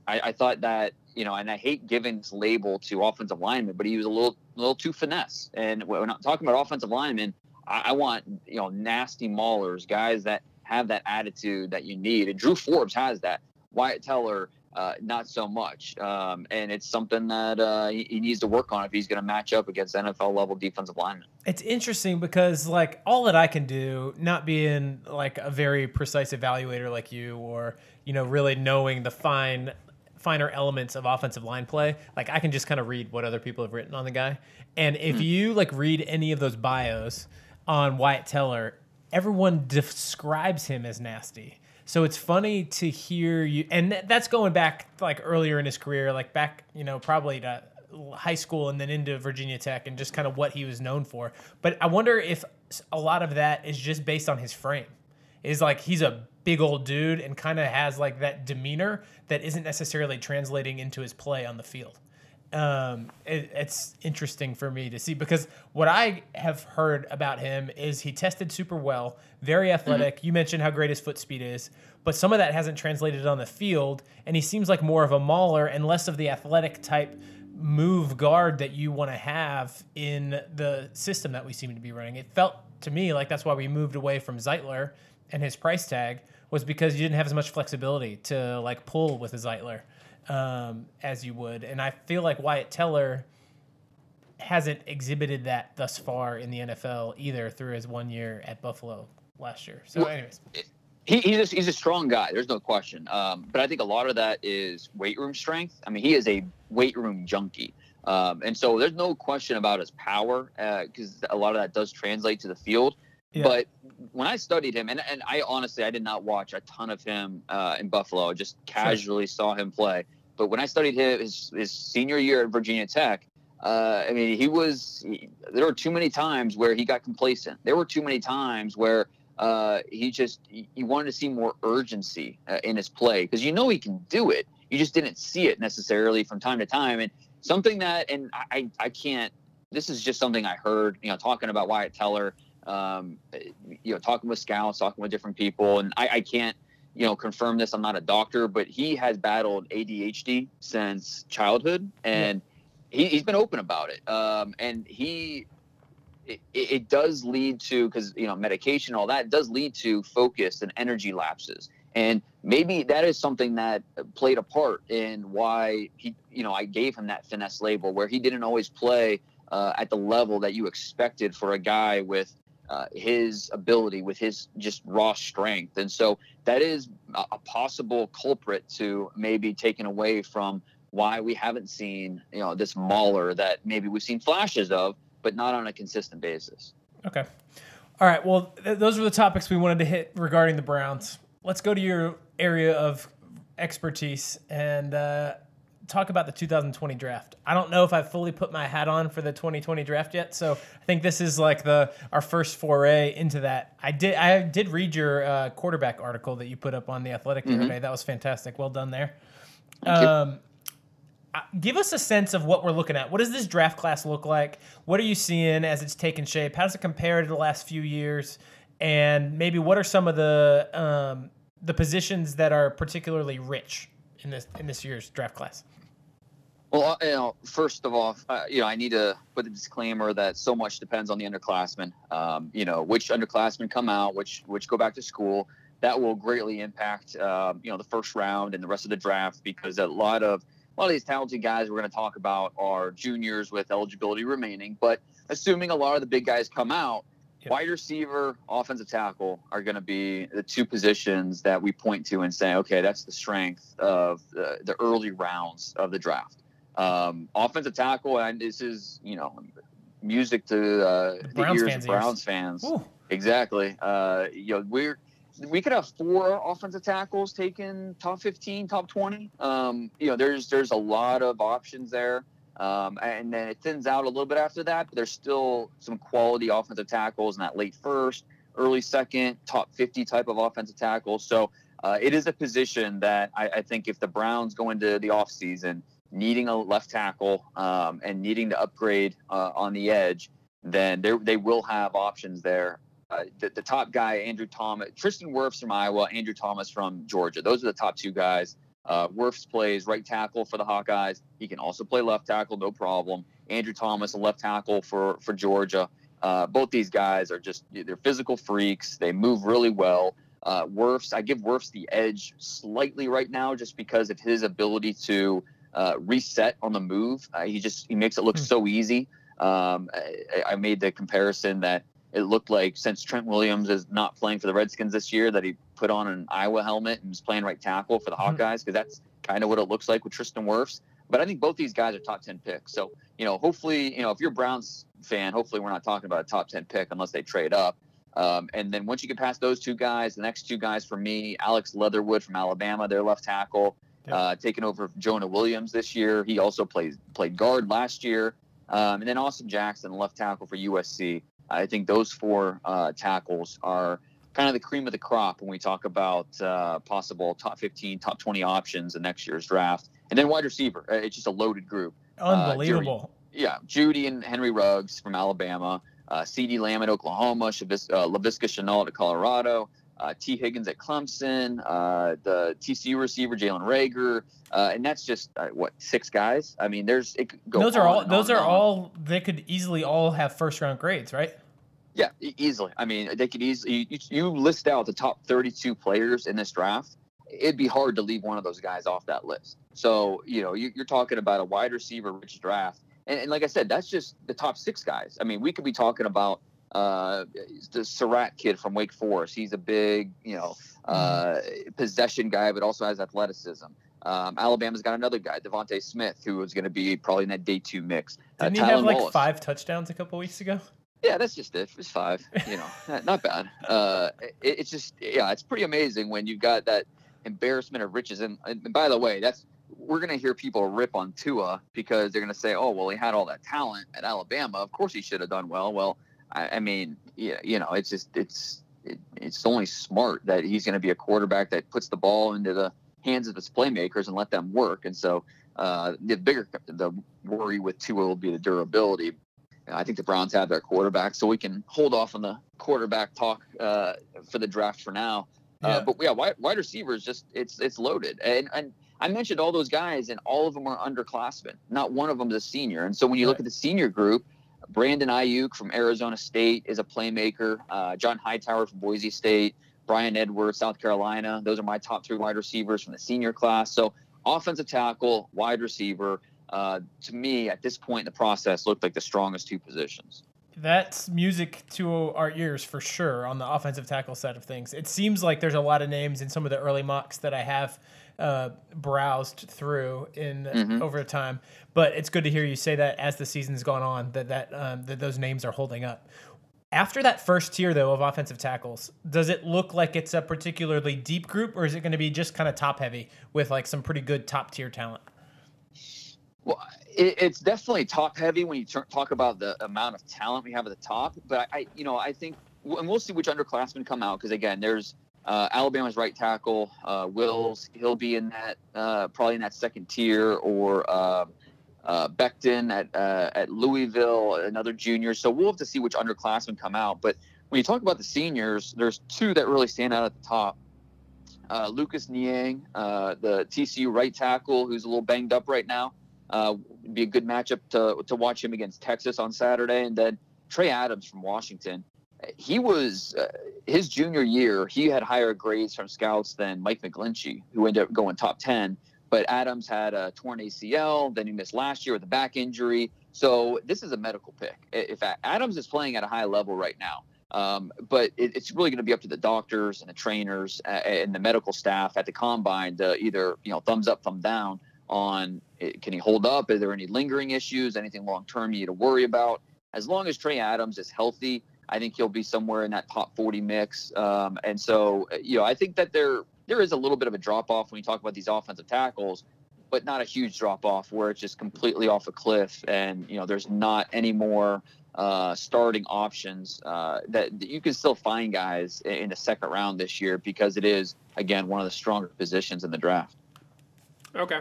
Speaker 3: I, I, thought that you know, and I hate giving this label to offensive linemen, but he was a little, little too finesse. And when I'm talking about offensive linemen, I, I want you know nasty maulers, guys that have that attitude that you need. And Drew Forbes has that. Wyatt Teller, uh, not so much. Um, and it's something that uh, he, he, needs to work on if he's going to match up against NFL level defensive linemen.
Speaker 2: It's interesting because, like, all that I can do, not being like a very precise evaluator like you, or you know, really knowing the fine finer elements of offensive line play like i can just kind of read what other people have written on the guy and if mm. you like read any of those bios on Wyatt Teller, everyone describes him as nasty. So it's funny to hear you, and that's going back like earlier in his career, like back, you know, probably to high school and then into Virginia Tech and just kind of what he was known for. But I wonder if a lot of that is just based on his frame. Is like he's a big old dude and kind of has like that demeanor that isn't necessarily translating into his play on the field um, it, it's interesting for me to see because what I have heard about him is he tested super well, very athletic. Mm-hmm. You mentioned how great his foot speed is, but some of that hasn't translated on the field, and he seems like more of a mauler and less of the athletic type move guard that you want to have in the system that we seem to be running. It felt to me like that's why we moved away from Zeitler and his price tag was because you didn't have as much flexibility to like pull with a Zeitler um, as you would. And I feel like Wyatt Teller hasn't exhibited that thus far in the NFL either through his one year at Buffalo last year. So, anyways.
Speaker 3: He, he's, a, he's a strong guy. There's no question. Um, but I think a lot of that is weight room strength. I mean, he is a weight room junkie. Um, and so there's no question about his power because uh, a lot of that does translate to the field. Yeah. But when I studied him, and, and I honestly, I did not watch a ton of him uh, in Buffalo, I just casually sure. saw him play. But when I studied his, his senior year at Virginia Tech, uh, I mean, he was. He, there were too many times where he got complacent. There were too many times where uh, he just he wanted to see more urgency uh, in his play because you know he can do it. You just didn't see it necessarily from time to time. And something that, and I, I can't. This is just something I heard. You know, talking about Wyatt Teller. Um, you know, talking with scouts, talking with different people, and I, I can't you know, confirm this. I'm not a doctor, but he has battled ADHD since childhood, and yeah. he, has been open about it. Um, and he, it, it does lead to because you know medication, all that does lead to focus and energy lapses. And maybe that is something that played a part in why he, you know, I gave him that finesse label where he didn't always play uh, at the level that you expected for a guy with uh, his ability, with his just raw strength. And so that is a, possible culprit to maybe taken away from why we haven't seen, you know, this mauler that maybe we've seen flashes of, but not on a consistent basis.
Speaker 2: Okay. All right. Well, th- those were the topics we wanted to hit regarding the Browns. Let's go to your area of expertise and uh, talk about the 2020 draft. I don't know if I've fully put my hat on for the 2020 draft yet, so I think this is like the our first foray into that. I did I did read your uh, quarterback article that you put up on the Athletic the mm-hmm. other day. That was fantastic. Well done there. Um, give us a sense of what we're looking at. What does this draft class look like? What are you seeing as it's taken shape? How does it compare to the last few years? And maybe what are some of the um, the positions that are particularly rich in this in this year's draft class?
Speaker 3: Well, uh, you know, first of all, uh, you know, I need to put a disclaimer that so much depends on the underclassmen. Um, you know, which underclassmen come out, which which go back to school. That will greatly impact, uh, you know, the first round and the rest of the draft because a lot of a lot of these talented guys we're going to talk about are juniors with eligibility remaining. But assuming a lot of the big guys come out, yep. wide receiver, offensive tackle are going to be the two positions that we point to and say, okay, that's the strength of the, the early rounds of the draft. Um, offensive tackle, and this is, you know, music to uh, the, the ears of Browns fans. Ooh. Exactly. Uh, you know, we're we could have four offensive tackles taken top 15, top 20. Um, you know, there's there's a lot of options there. Um, and then it thins out a little bit after that, but there's still some quality offensive tackles in that late first, early second, top 50 type of offensive tackles. So uh, it is a position that I, I, think if the Browns go into the offseason needing a left tackle um, and needing to upgrade uh, on the edge, then they will have options there uh, the, the, top guy, Andrew Thomas, Tristan Wirfs from Iowa, Andrew Thomas from Georgia. Those are the top two guys. Uh, Wirfs plays right tackle for the Hawkeyes. He can also play left tackle, no problem. Andrew Thomas, a left tackle for for Georgia. Uh, both these guys are just they're physical freaks. They move really well. Uh, Wirfs, I give Wirfs the edge slightly right now, just because of his ability to uh, reset on the move. Uh, he just he makes it look hmm. so easy. Um, I, I, made the comparison that it looked like since Trent Williams is not playing for the Redskins this year, that he put on an Iowa helmet and was playing right tackle for the mm-hmm. Hawkeyes because that's kind of what it looks like with Tristan Wirfs. But I think both these guys are top 10 picks. So, you know, hopefully, you know, if you're a Browns fan, hopefully we're not talking about a top 10 pick unless they trade up. Um, and then once you get past those two guys, the next two guys for me, Alex Leatherwood from Alabama, their left tackle, uh, taking over Jonah Williams this year. He also plays played guard last year. Um, and then Austin Jackson, left tackle for USC. I think those four uh, tackles are kind of the cream of the crop when we talk about uh, possible top 15, top 20 options in next year's draft. And then wide receiver, uh, it's just a loaded group.
Speaker 2: Uh, Unbelievable.
Speaker 3: Yeah, Jeudy and Henry Ruggs from Alabama, uh, CeeDee Lamb at Oklahoma, Shavis, uh, Laviska Shenault at Colorado, uh, Tee Higgins at Clemson, uh, the TCU receiver Jalen Reagor, uh, and that's just uh, what six guys. I mean, there's it go.
Speaker 2: those are all those are all they could easily all have first round grades, right?
Speaker 3: Yeah, easily. I mean, they could easily. You, you list out the top 32 players in this draft. It'd be hard to leave one of those guys off that list. So you know, you, are talking about a wide receiver rich draft, and, and like I said, that's just the top six guys. I mean, we could be talking about uh, the Surratt kid from Wake Forest. He's a big, you know, uh, possession guy, but also has athleticism. Um, Alabama's got another guy, DeVonta Smith, who was going to be probably in that day two mix.
Speaker 2: Uh, Didn't uh, he have like Wallace. five touchdowns a couple weeks ago?
Speaker 3: Yeah, that's just it. It's five. You know, not bad. Uh, it, it's just yeah, it's pretty amazing when you've got that embarrassment of riches. And, and by the way, that's we're going to hear people rip on Tua because they're going to say, "Oh, well, he had all that talent at Alabama. Of course, he should have done well." Well, I, I mean, yeah, you know, it's just it's it, it's only smart that he's going to be a quarterback that puts the ball into the hands of his playmakers and let them work. And so uh, the bigger the worry with Tua will be the durability. I think the Browns have their quarterback, so we can hold off on the quarterback talk uh, for the draft for now. Uh, yeah. Uh, but yeah, wide, wide receivers just it's it's loaded, and and I mentioned all those guys, and all of them are underclassmen. Not one of them is a senior. And so when you right. look at the senior group, Brandon Aiyuk from Arizona State is a playmaker. Uh, John Hightower from Boise State. Bryan Edwards, South Carolina. Those are my top three wide receivers from the senior class. So offensive tackle, wide receiver, uh, to me at this point in the process looked like the strongest two positions.
Speaker 2: That's music to our ears for sure on the offensive tackle side of things. It seems like there's a lot of names in some of the early mocks that I have uh, browsed through in mm-hmm. over time, but it's good to hear you say that as the season's gone on that that um, that those names are holding up. After that first tier, though, of offensive tackles, does it look like it's a particularly deep group, or is it going to be just kind of top heavy with like some pretty good top tier talent?
Speaker 3: Well, it, it's definitely top heavy when you t- talk about the amount of talent we have at the top. But I, I you know, I think, and we'll see which underclassmen come out because again, there's uh, Alabama's right tackle, uh, Wills. He'll be in that uh, probably in that second tier, or uh, uh, Becton at uh, at Louisville, another junior. So we'll have to see which underclassmen come out. But when you talk about the seniors, there's two that really stand out at the top. Lucas Niang, the TCU right tackle, who's a little banged up right now. Uh, be a good matchup to, to watch him against Texas on Saturday. And then Trey Adams from Washington. He was uh, his junior year. He had higher grades from scouts than Mike McGlinchey, who ended up going top ten. But Adams had a torn ACL. Then he missed last year with a back injury. So this is a medical pick. If Adams is playing at a high level right now, um, but it, it's really going to be up to the doctors and the trainers uh, and the medical staff at the combine to either you know thumbs up, thumb down on eh, can he hold up? Are there any lingering issues? Anything long term you need to worry about? As long as Trey Adams is healthy, I think he'll be somewhere in that top 40 mix. Um, and so, eh, you know, I think that there there is a little bit of a drop off when you talk about these offensive tackles, but not a huge drop off where it's just completely off a cliff and you know there's not any more uh, starting options uh, that, that, you can still find guys in the second round this year because it is again one of the stronger positions in the draft.
Speaker 1: Okay.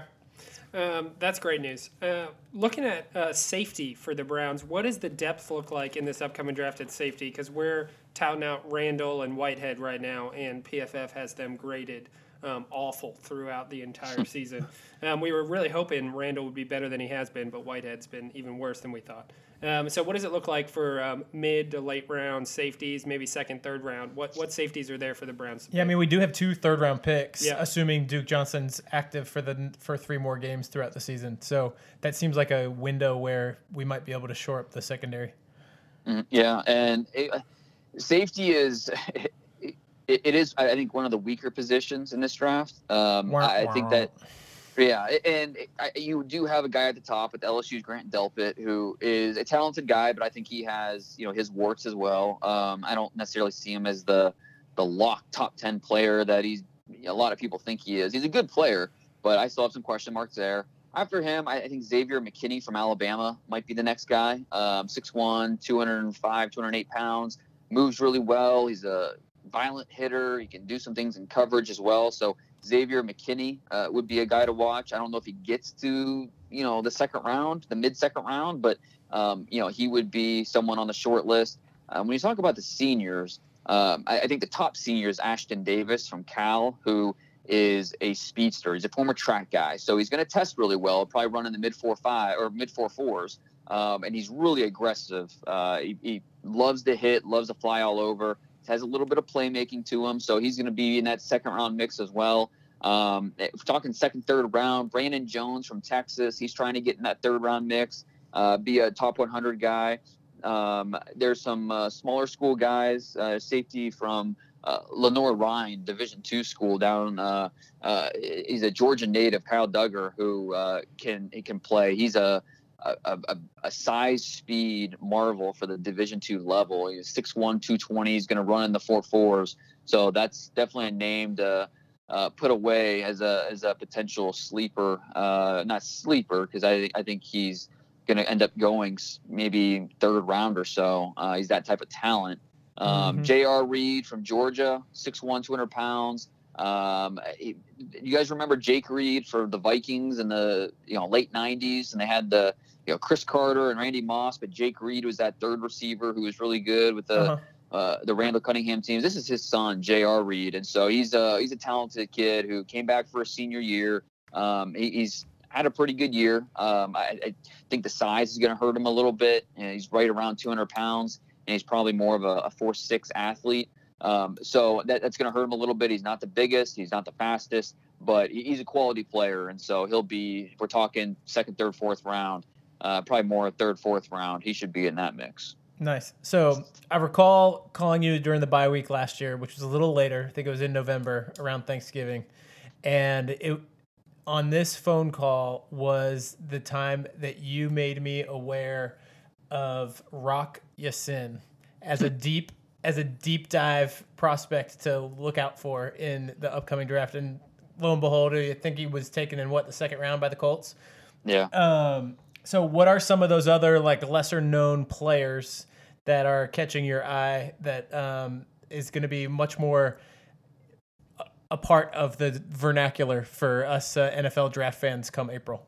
Speaker 1: Um, that's great news. Uh, looking at uh, safety for the Browns, what does the depth look like in this upcoming draft at safety? Because we're touting out Randall and Whitehead right now, and PFF has them graded um, awful throughout the entire season. Um, we were really hoping Randall would be better than he has been, but Whitehead's been even worse than we thought. Um, so, what does it look like for um, mid to late round safeties, maybe second, third round? What what safeties are there for the Browns?
Speaker 2: Yeah, I mean, we do have two third round picks, yeah. assuming Duke Johnson's active for the for three more games throughout the season. So that seems like a window where we might be able to shore up the secondary.
Speaker 3: Mm, yeah, and it, safety is. It, it is, I think, one of the weaker positions in this draft. Um, I think that yeah, and you do have a guy at the top with LSU's Grant Delpit, who is a talented guy, but I think he has you know his warts as well. Um, I don't necessarily see him as the the lock top ten player that he's. You know, a lot of people think he is. He's a good player, but I still have some question marks there. After him, I think Xavier McKinney from Alabama might be the next guy. Um, 6'1", 205, 208 pounds, moves really well. He's a violent hitter. He can do some things in coverage as well. So Xavier McKinney uh, would be a guy to watch. I don't know if he gets to you know the second round, the mid second round, but um, you know he would be someone on the short list. Um, when you talk about the seniors, um, I, I, think the top senior is Ashtyn Davis from Cal, who is a speedster. He's a former track guy, so he's going to test really well. Probably run in the mid four five or mid four fours, um, and he's really aggressive. Uh, he, he loves to hit, loves to fly all over has a little bit of playmaking to him, so he's going to be in that second round mix as well. Um, we're talking second, third round, Brandon Jones from Texas, he's trying to get in that third round mix, uh, be a top 100 guy. Um, there's some uh, smaller school guys, uh, safety from uh, Lenoir-Rhyne Division two school down. Uh, uh, he's a Georgia native, Kyle Dugger, who uh, can he can play. He's a a, a, a, size speed marvel for the division two level he's 6'1 220 he's going to run in the four fours so that's definitely a name to uh, put away as a as a potential sleeper uh, not sleeper because I, I think he's going to end up going maybe third round or so uh, he's that type of talent um, mm-hmm. J.R. Reed from Georgia 6'1 200 pounds um, you guys remember Jake Reed for the Vikings in the you know late '90s, and they had the you know Cris Carter and Randy Moss, but Jake Reed was that third receiver who was really good with the uh-huh. uh, the Randall Cunningham teams. This is his son, J.R. Reed, and so he's a he's a talented kid who came back for a senior year. Um, he, he's had a pretty good year. Um, I, I, think the size is going to hurt him a little bit. And he's right around 200 pounds, and he's probably more of a, a four six athlete. Um, so that, that's going to hurt him a little bit. He's not the biggest, he's not the fastest, but he's a quality player, and so he'll be. If we're talking second, third, fourth round, uh, probably more third, fourth round. He should be in that mix.
Speaker 2: Nice. So I recall calling you during the bye week last year, which was a little later. I think it was in November around Thanksgiving, and it on this phone call was the time that you made me aware of Rock Ya-Sin as a deep as a deep dive prospect to look out for in the upcoming draft. And lo and behold, I think he was taken in what the second round by the Colts.
Speaker 3: Yeah.
Speaker 2: Um, so, what are some of those other like lesser known players that are catching your eye that um, is going to be much more a part of the vernacular for us uh, NFL draft fans come April?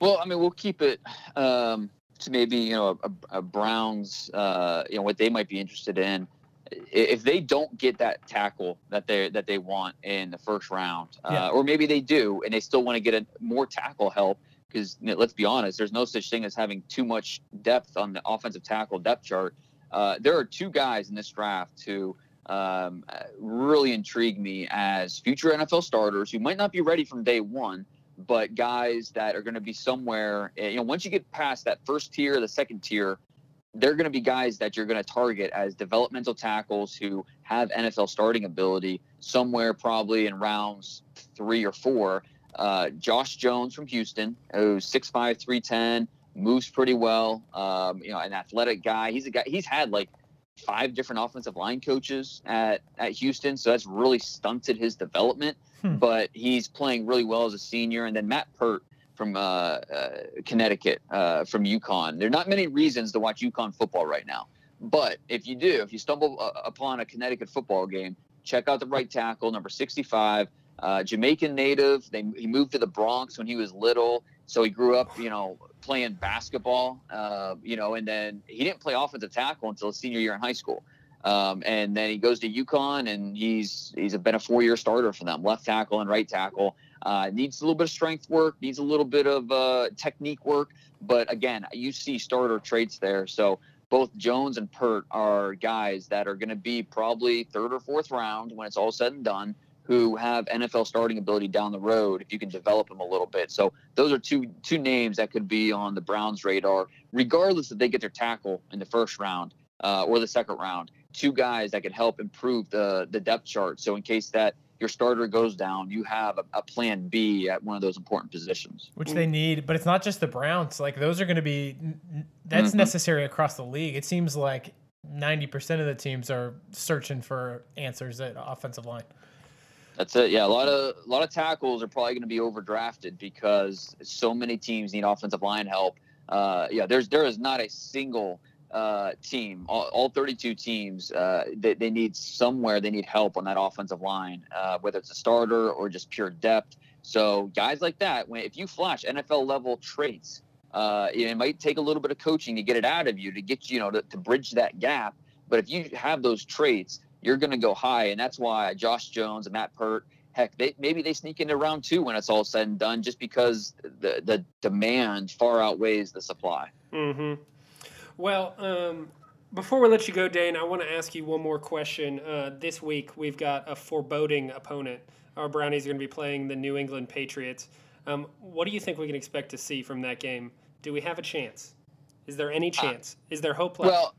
Speaker 3: Well, I mean, we'll keep it um, to maybe you know a, a Browns, uh, you know what they might be interested in. If they don't get that tackle that they that they want in the first round, yeah. uh, or maybe they do and they still want to get a, more tackle help, because let's be honest, there's no such thing as having too much depth on the offensive tackle depth chart. Uh, there are two guys in this draft who um, really intrigue me as future NFL starters who might not be ready from day one, but guys that are going to be somewhere. Eh, you know, once you get past that first tier, the second tier, they're going to be guys that you're going to target as developmental tackles who have NFL starting ability somewhere probably in rounds three or four. Uh, Josh Jones from Houston, who's 6'5, 310, moves pretty well. Um, you know, an athletic guy. He's a guy. He's had like five different offensive line coaches at at Houston, so that's really stunted his development. Hmm. But he's playing really well as a senior. And then Matt Peart from uh, uh, Connecticut, uh, from UConn. There are not many reasons to watch UConn football right now, but if you do, if you stumble uh, upon a Connecticut football game, check out the right tackle, number 65 uh, Jamaican native. They, he moved to the Bronx when he was little, so he grew up, you know, playing basketball. Uh, you know, and then he didn't play offensive tackle until his senior year in high school. Um, and then he goes to UConn, and he's he's been a four-year starter for them, left tackle and right tackle. Uh, needs a little bit of strength work, needs a little bit of uh, technique work, but again, you see starter traits there. So both Jones and Peart are guys that are going to be probably third or fourth round when it's all said and done who have NFL starting ability down the road if you can develop them a little bit. So those are two two names that could be on the Browns' radar, regardless if they get their tackle in the first round uh, or the second round. Two guys that could help improve the the depth chart. So in case that your starter goes down, you have a, a plan B at one of those important positions,
Speaker 2: which they need. But it's not just the Browns; like those are going to be that's mm-hmm. necessary across the league. It seems like ninety percent of the teams are searching for answers at offensive line.
Speaker 3: That's it. Yeah, a lot of a lot of tackles are probably going to be overdrafted because so many teams need offensive line help. Uh, yeah, there's there is not a single uh, team, all, all 32 teams, uh, they, they need somewhere they need help on that offensive line, uh, whether it's a starter or just pure depth. So guys like that, when if you flash NFL level traits, uh, it might take a little bit of coaching to get it out of you to get you know to, to bridge that gap. But if you have those traits, you're going to go high, and that's why Josh Jones and Matt Peart, heck, they maybe they sneak into round two when it's all said and done, just because the the demand far outweighs the supply.
Speaker 1: Mm-hmm. Well, um, before we let you go, Dane, I want to ask you one more question. Uh, this week we've got a foreboding opponent. Our Brownies are going to be playing the New England Patriots. Um, what do you think we can expect to see from that game? Do we have a chance? Is there any uh, chance? Uh, Is there hope left?
Speaker 3: Well,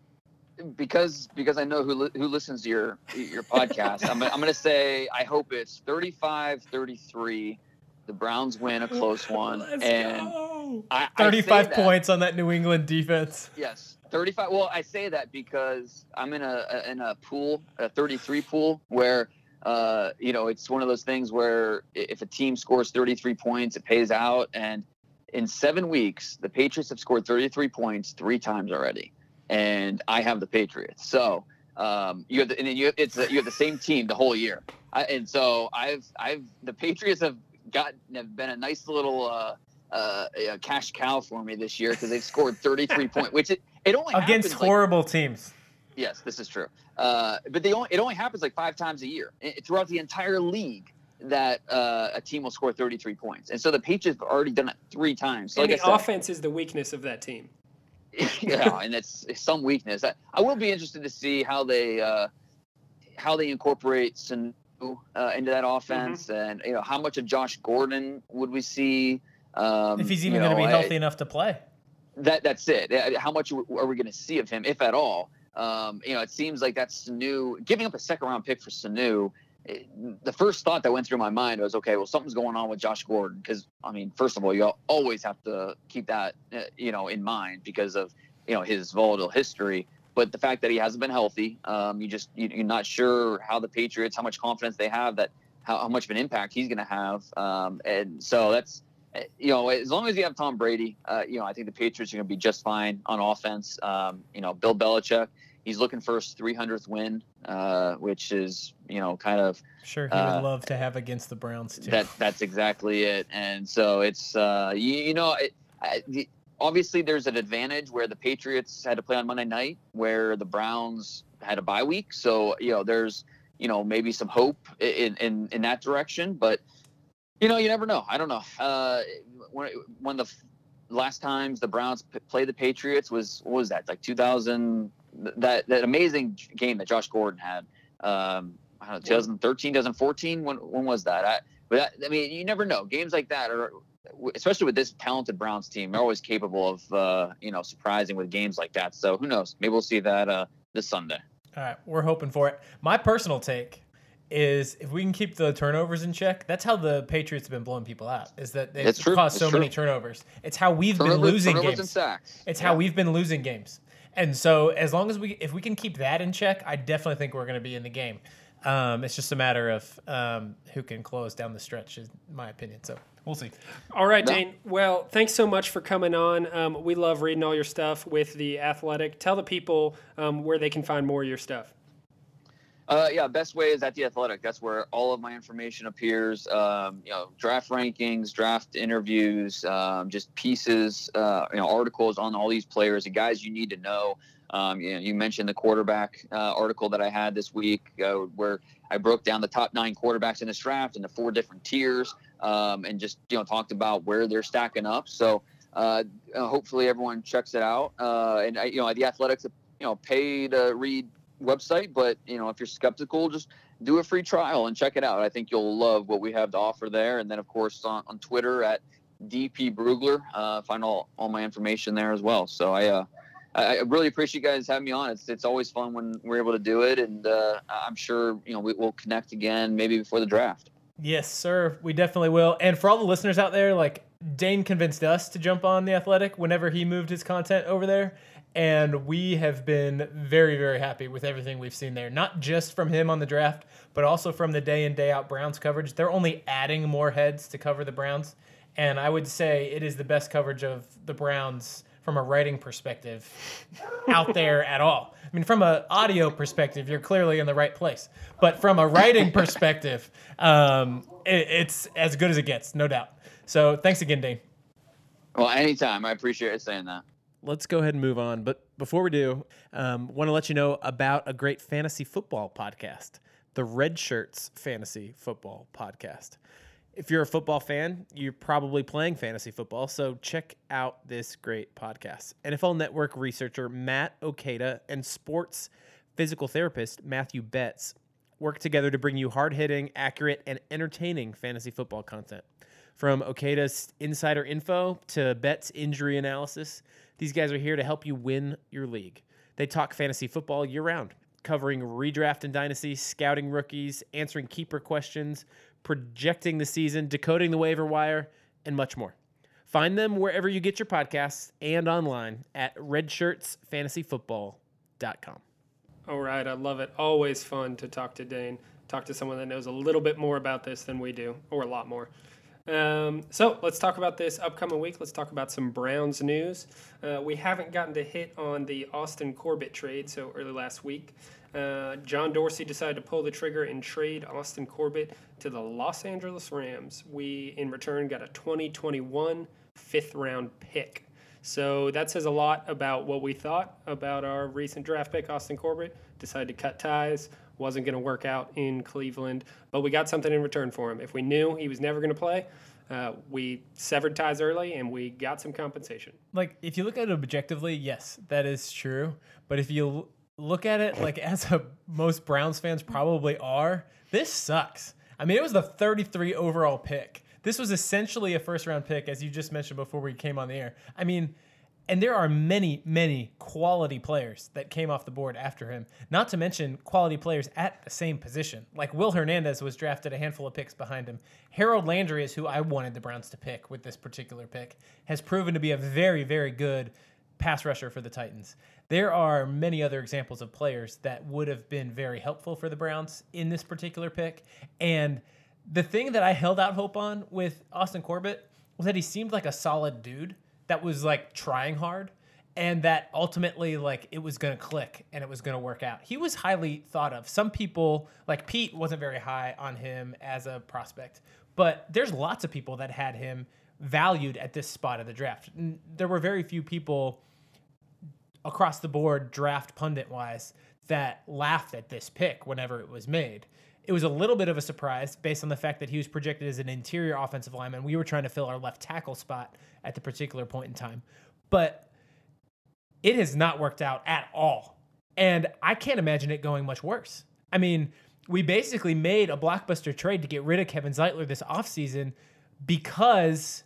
Speaker 3: because because I know who li- who listens to your your podcast. I'm I'm going to say I hope it's 35-33. The Browns win a close one,
Speaker 2: Let's and I, 35 I points that, on that New England defense.
Speaker 3: Yes, 35. Well, I say that because I'm in a in a pool, a 33 pool, where uh, you know it's one of those things where if a team scores 33 points, it pays out, and in seven weeks, the Patriots have scored 33 points three times already and I have the Patriots. So um, you have the, and then you it's you have the same team the whole year, I, and so I've I've the Patriots have got have been a nice little uh, uh, cash cow for me this year because they've scored 33 points, which it, it only
Speaker 2: against horrible
Speaker 3: like,
Speaker 2: teams.
Speaker 3: Yes, this is true. Uh, but they only, it only happens like five times a year it, throughout the entire league that uh, a team will score 33 points. And so the Patriots have already done it three times. So
Speaker 1: like the said, offense is the weakness of that team.
Speaker 3: yeah, and it's, it's some weakness. I, I, will be interested to see how they uh, how they incorporate Sanu uh, into that
Speaker 1: Mm-hmm.
Speaker 3: offense, and you know how much of Josh Gordon would we see? Um,
Speaker 2: if he's
Speaker 3: you
Speaker 2: even going to
Speaker 3: know,
Speaker 2: be
Speaker 3: I-
Speaker 2: healthy enough to play.
Speaker 3: that that's it. How much are we going to see of him, if at all? Um, you know, it seems like that's Sanu giving up a second round pick for Sanu. The first thought that went through my mind was, okay, well, something's going on with Josh Gordon because, I mean, first of all, you always have to keep that, uh, you know, in mind because of, you know, his volatile history. But the fact that he hasn't been healthy, um, you just you, you're not sure how the Patriots, how much confidence they have that how, how much of an impact he's going to have, um, and so that's uh, you know, as long as you have Tom Brady, uh, you know, I think the Patriots are going to be just fine on offense. Um, you know, Bill Belichick, he's looking for his 300th win, uh, which is, you know, kind of
Speaker 2: Sure, he
Speaker 3: Uh,
Speaker 2: would love to have against the Browns too.
Speaker 3: that. That's exactly it. And so it's, uh, you, you know, it, I, the, obviously there's an advantage where the Patriots had to play on Monday night, where the Browns had a bye week. So you know, there's, you know, maybe some hope in in, in that direction, but you know, you never know. I don't know. Uh, when when the last times the Browns p- played the Patriots was what was that like 2000? That that amazing game that Josh Gordon had. Um, I don't know, 2013, 2014. When when was that? I, but that, I mean, you never know. Games like that are, especially with this talented Browns team, they're always capable of uh, you know surprising with games like that. So who knows? Maybe we'll see that uh, this Sunday.
Speaker 2: All right, we're hoping for it. My personal take is if we can keep the turnovers in check, that's how the Patriots have been blowing people out. Is that they've caused so
Speaker 3: true.
Speaker 2: many turnovers. It's how we've been losing games. It's
Speaker 3: Yeah.
Speaker 2: how we've been losing games. And so as long as we if we can keep that in check, I definitely think we're going to be in the game. Um, it's just a matter of um, who can close down the stretch, is my opinion. So we'll see.
Speaker 1: All right,
Speaker 3: No.
Speaker 1: Dane. Well, thanks so much for coming on. Um, we love reading all your stuff with the Athletic. Tell the people um, where they can find more of your stuff.
Speaker 3: Uh, yeah, best way is at the Athletic. That's where all of my information appears. Um, you know, draft rankings, draft interviews, um, just pieces, uh, you know, articles on all these players, the guys you need to know. Um, you know, you mentioned the quarterback uh, article that I had this week, uh, where I broke down the top nine quarterbacks in this draft into four different tiers, um, and just you know talked about where they're stacking up. So uh, uh, hopefully everyone checks it out. And I, you know, the Athletics, you know, pay to read website, but you know, if you're skeptical, just do a free trial and check it out. I think you'll love what we have to offer there. And then, of course, on, on Twitter at DP Brugler, uh, find all, all my information there as well. So I, uh, I really appreciate you guys having me on. It's it's always fun when we're able to do it, and uh, I'm sure you know we, we'll connect again maybe before the draft.
Speaker 2: Yes, sir. We definitely will. And for all the listeners out there, like Dane convinced us to jump on the Athletic whenever he moved his content over there. And we have been very, very happy with everything we've seen there. Not just from him on the draft, but also from the day in, day out Browns coverage. They're only adding more heads to cover the Browns. And I would say it is the best coverage of the Browns from a writing perspective out there at all. I mean, from an audio perspective, you're clearly in the right place. But from a writing perspective, um, it, it's as good as it gets, no doubt. So thanks again, Dane.
Speaker 3: Well, anytime. I appreciate you saying that.
Speaker 4: Let's go ahead and move on. But before we do, um, want to let you know about a great fantasy football podcast, the Red Shirts Fantasy Football Podcast. If you're a football fan, you're probably playing fantasy football, so check out this great podcast. NFL Network researcher Matt Okada and sports physical therapist Matthew Betts work together to bring you hard hitting, accurate, and entertaining fantasy football content. From Okada's insider info to Betts' injury analysis, these guys are here to help you win your league. They talk fantasy football year round, covering redraft and dynasty, scouting rookies, answering keeper questions, projecting the season, decoding the waiver wire, and much more. Find them wherever you get your podcasts and online at redshirtsfantasyfootball.com.
Speaker 1: All right, I love it. Always fun to talk to Dane, talk to someone that knows a little bit more about this than we do, or a lot more. Um, so let's talk about this upcoming week. Let's talk about some Browns news. Uh, we haven't gotten to hit on the Austin Corbett trade, so early last week. Uh, John Dorsey decided to pull the trigger and trade Austin Corbett to the Los Angeles Rams. We, in return, got a 2021 fifth round pick. So that says a lot about what we thought about our recent draft pick, Austin Corbett. Decided to cut ties, wasn't going to work out in Cleveland, but we got something in return for him. If we knew he was never going to play, uh, we severed ties early and we got some compensation.
Speaker 2: Like, if you look at it objectively, yes, that is true. But if you look at it like as a, most Browns fans probably are, this sucks. I mean, it was the 33 overall pick. This was essentially a first round pick, as you just mentioned before we came on the air. I mean, and there are many, many quality players that came off the board after him. Not to mention quality players at the same position. Like Will Hernandez was drafted a handful of picks behind him. Harold Landry is who I wanted the Browns to pick with this particular pick. Has proven to be a very, very good pass rusher for the Titans. There are many other examples of players that would have been very helpful for the Browns in this particular pick. And the thing that I held out hope on with Austin Corbett was that he seemed like a solid dude that was like trying hard and that ultimately like it was going to click and it was going to work out. He was highly thought of. Some people like Pete wasn't very high on him as a prospect, but there's lots of people that had him valued at this spot of the draft. There were very few people across the board draft pundit wise that laughed at this pick whenever it was made. It was a little bit of a surprise based on the fact that he was projected as an interior offensive lineman. We were trying to fill our left tackle spot at the particular point in time. But it has not worked out at all. And I can't imagine it going much worse. I mean, we basically made a blockbuster trade to get rid of Kevin Zeitler this offseason because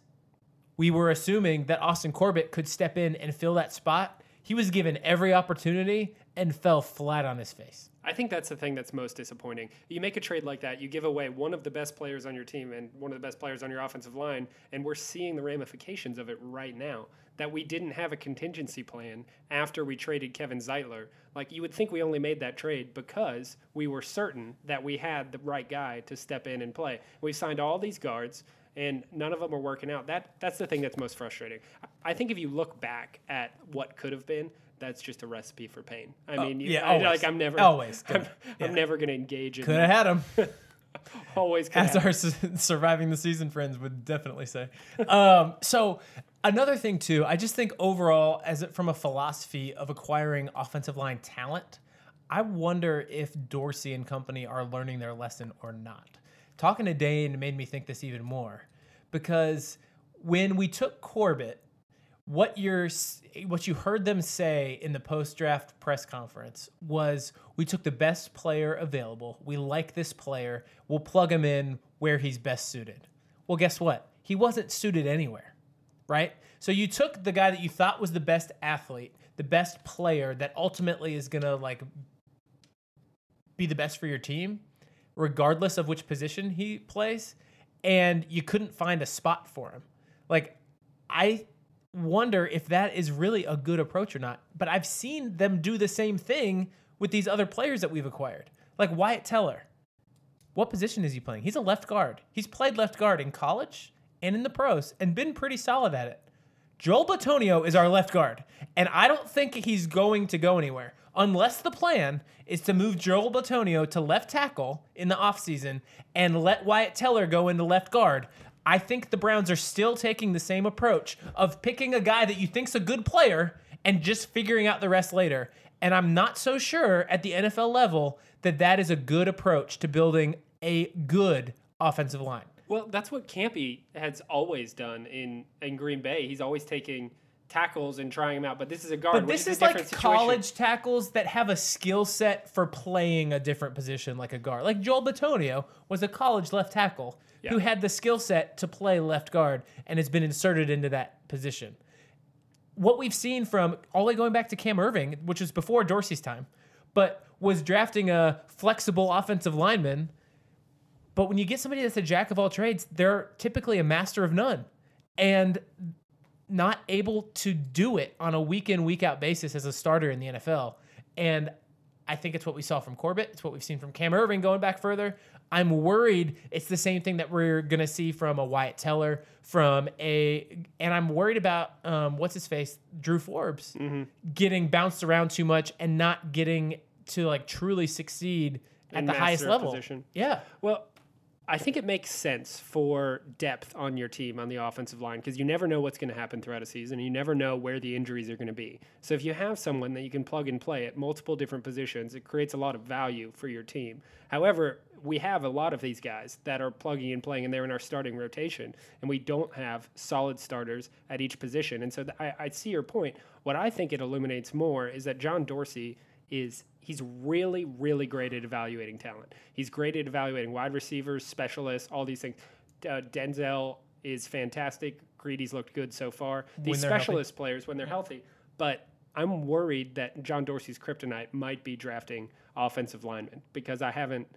Speaker 2: we were assuming that Austin Corbett could step in and fill that spot. He was given every opportunity and fell flat on his face.
Speaker 1: I think that's the thing that's most disappointing. You make a trade like that, you give away one of the best players on your team and one of the best players on your offensive line, and we're seeing the ramifications of it right now. That we didn't have a contingency plan after we traded Kevin Zeitler. Like you would think we only made that trade because we were certain that we had the right guy to step in and play. We signed all these guards and none of them are working out. That that's the thing that's most frustrating. I think if you look back at what could have been, that's just a recipe for pain. I
Speaker 2: Oh,
Speaker 1: mean, you,
Speaker 2: yeah,
Speaker 1: I, like I'm never
Speaker 2: Always.
Speaker 1: I'm,
Speaker 2: Yeah.
Speaker 1: I'm never going to engage in.
Speaker 2: Could have had him.
Speaker 1: Always
Speaker 2: as our su- surviving the season friends would definitely say. Um, so another thing too, I just think overall, as it, from a philosophy of acquiring offensive line talent, I wonder if Dorsey and company are learning their lesson or not. Talking to Dane made me think this even more because when we took Corbett, what you're what you heard them say in the post draft press conference was we took the best player available. We like this player. We'll plug him in where he's best suited. Well, guess what? He wasn't suited anywhere, right? So you took the guy that you thought was the best athlete, the best player that ultimately is going to like be the best for your team, regardless of which position he plays, and you couldn't find a spot for him. Like, I wonder if that is really a good approach or not. But I've seen them do the same thing with these other players that we've acquired, like Wyatt Teller. What position is he playing? He's a left guard. He's played left guard in college and in the pros and been pretty solid at it. Joel Bitonio is our left guard, and I don't think he's going to go anywhere unless the plan is to move Joel Bitonio to left tackle in the offseason and let Wyatt Teller go into left guard. I think the Browns are still taking the same approach of picking a guy that you think's a good player and just figuring out the rest later. And I'm not so sure at the NFL level that that is a good approach to building a good offensive line.
Speaker 1: Well, that's what Campy has always done in in Green Bay. He's always taking tackles and trying them out. But this is a guard.
Speaker 2: But this
Speaker 1: a
Speaker 2: is like
Speaker 1: situation.
Speaker 2: college tackles that have a skill set for playing a different position, like a guard. Like Joel Bitonio was a college left tackle who had the skill set to play left guard and has been inserted into that position. What we've seen from all the way going back to Cam Erving, which was before Dorsey's time, but was drafting a flexible offensive lineman. But when you get somebody that's a jack of all trades, they're typically a master of none. And not able to do it on a week in, week out basis as a starter in the NFL. And I think it's what we saw from Corbett. It's what we've seen from Cam Erving going back further. I'm worried it's the same thing that we're going to see from a Wyatt Teller, from a, and I'm worried about um, what's his face, Drew Forbes, getting bounced around too much and not getting to like truly succeed at
Speaker 1: And
Speaker 2: the highest level.
Speaker 1: position.
Speaker 2: Yeah.
Speaker 1: Well, I think it makes sense for depth on your team on the offensive line because you never know what's going to happen throughout a season. You never know where the injuries are going to be. So if you have someone that you can plug and play at multiple different positions, it creates a lot of value for your team. However, we have a lot of these guys that are plugging and playing, and they're in our starting rotation, and we don't have solid starters at each position. And so th- I, I see your point. What I think it illuminates more is that John Dorsey is he's really, really great at evaluating talent. He's great at evaluating wide receivers, specialists, all these things. Uh, Denzel is fantastic. Greedy's looked good so far. These
Speaker 2: they're healthy.
Speaker 1: specialist players when they're healthy, but I'm worried that John Dorsey's kryptonite might be drafting offensive linemen because I haven't.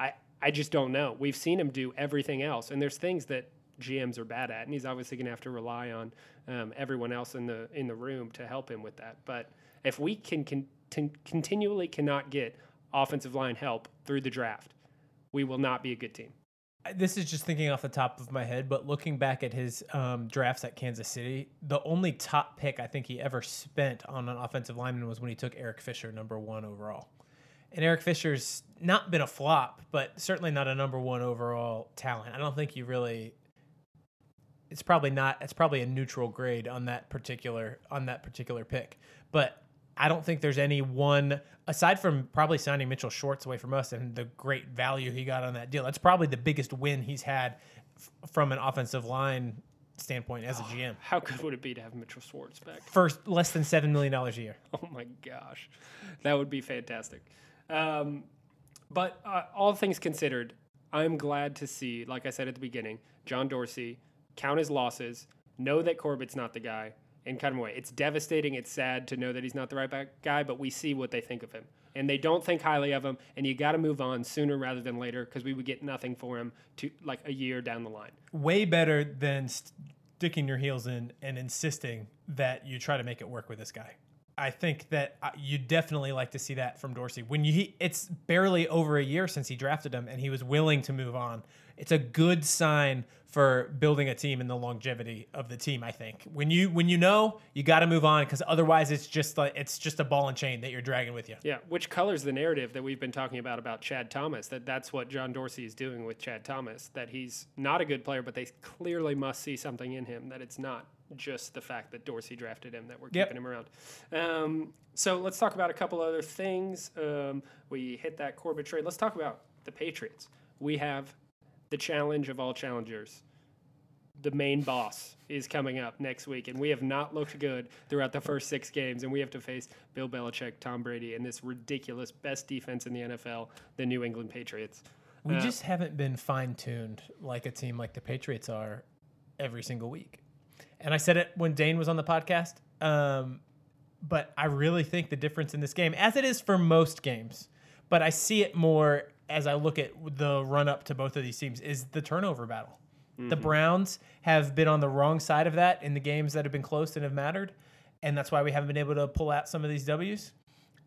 Speaker 1: I I just don't know. We've seen him do everything else, and there's things that GMs are bad at, and he's obviously going to have to rely on um, everyone else in the in the room to help him with that. But if we can con- con- continually cannot get offensive line help through the draft, we will not be a good team.
Speaker 2: this is just thinking off the top of my head, but looking back at his um, drafts at Kansas City, the only top pick I think he ever spent on an offensive lineman was when he took Eric Fisher, number one overall. And Eric Fisher's not been a flop, but certainly not a number one overall talent. I don't think you really. It's probably not. It's probably a neutral grade on that particular on that particular pick, but I don't think there's any one aside from probably signing Mitchell Schwartz away from us and the great value he got on that deal. That's probably the biggest win he's had f- from an offensive line standpoint as a GM.
Speaker 1: How good would it be to have Mitchell Schwartz back?
Speaker 2: First, less than seven million dollars a year.
Speaker 1: Oh my gosh, that would be fantastic. Um, but uh, all things considered, I'm glad to see, like I said at the beginning, John Dorsey count his losses, know that Corbett's not the guy, and cut him away. It's devastating. It's sad to know that he's not the right back guy, but we see what they think of him. And they don't think highly of him, and you got to move on sooner rather than later because we would get nothing for him to like a year down the line.
Speaker 2: Way better than sticking your heels in and insisting that you try to make it work with this guy. I think that uh, you definitely like to see that from Dorsey. When you, he, it's barely over a year since he drafted him, and he was willing to move on. It's a good sign for building a team and the longevity of the team. I think when you when you know you got to move on because otherwise it's just like it's just a ball and chain that you're dragging with you.
Speaker 1: Yeah, which colors the narrative that we've been talking about about Chad Thomas. That that's what John Dorsey is doing with Chad Thomas. That he's not a good player, but they clearly must see something in him. That it's not just the fact that Dorsey drafted him that we're
Speaker 2: Yep.
Speaker 1: keeping him around. Um, so let's talk about a couple other things. Um, we hit that Corbett trade. Let's talk about the Patriots. We have the challenge of all challengers. The main boss is coming up next week, and we have not looked good throughout the first six games. And we have to face Bill Belichick, Tom Brady, and this ridiculous best defense in the NFL, the New England Patriots.
Speaker 2: We
Speaker 1: Uh,
Speaker 2: just haven't been fine tuned like a team like the Patriots are every single week. And I said it when Dane was on the podcast. Um, but I really think the difference in this game, as it is for most games, but I see it more as I look at the run up to both of these teams, is the turnover battle. The Browns have been on the wrong side of that in the games that have been close and have mattered. And that's why we haven't been able to pull out some of these W's.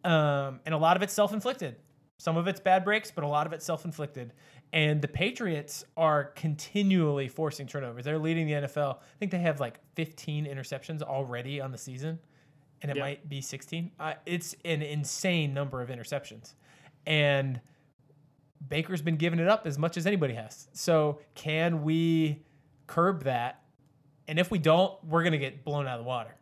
Speaker 2: Um, and a lot of it's self inflicted. Some of it's bad breaks, but a lot of it's self inflicted. And the Patriots are continually forcing turnovers. They're leading the NFL. I think they have like 15 interceptions already on the season, and it might be 16. Uh, it's an insane number of interceptions. And Baker's been giving it up as much as anybody has. So, can we curb that? And if we don't, we're to get blown out of the water.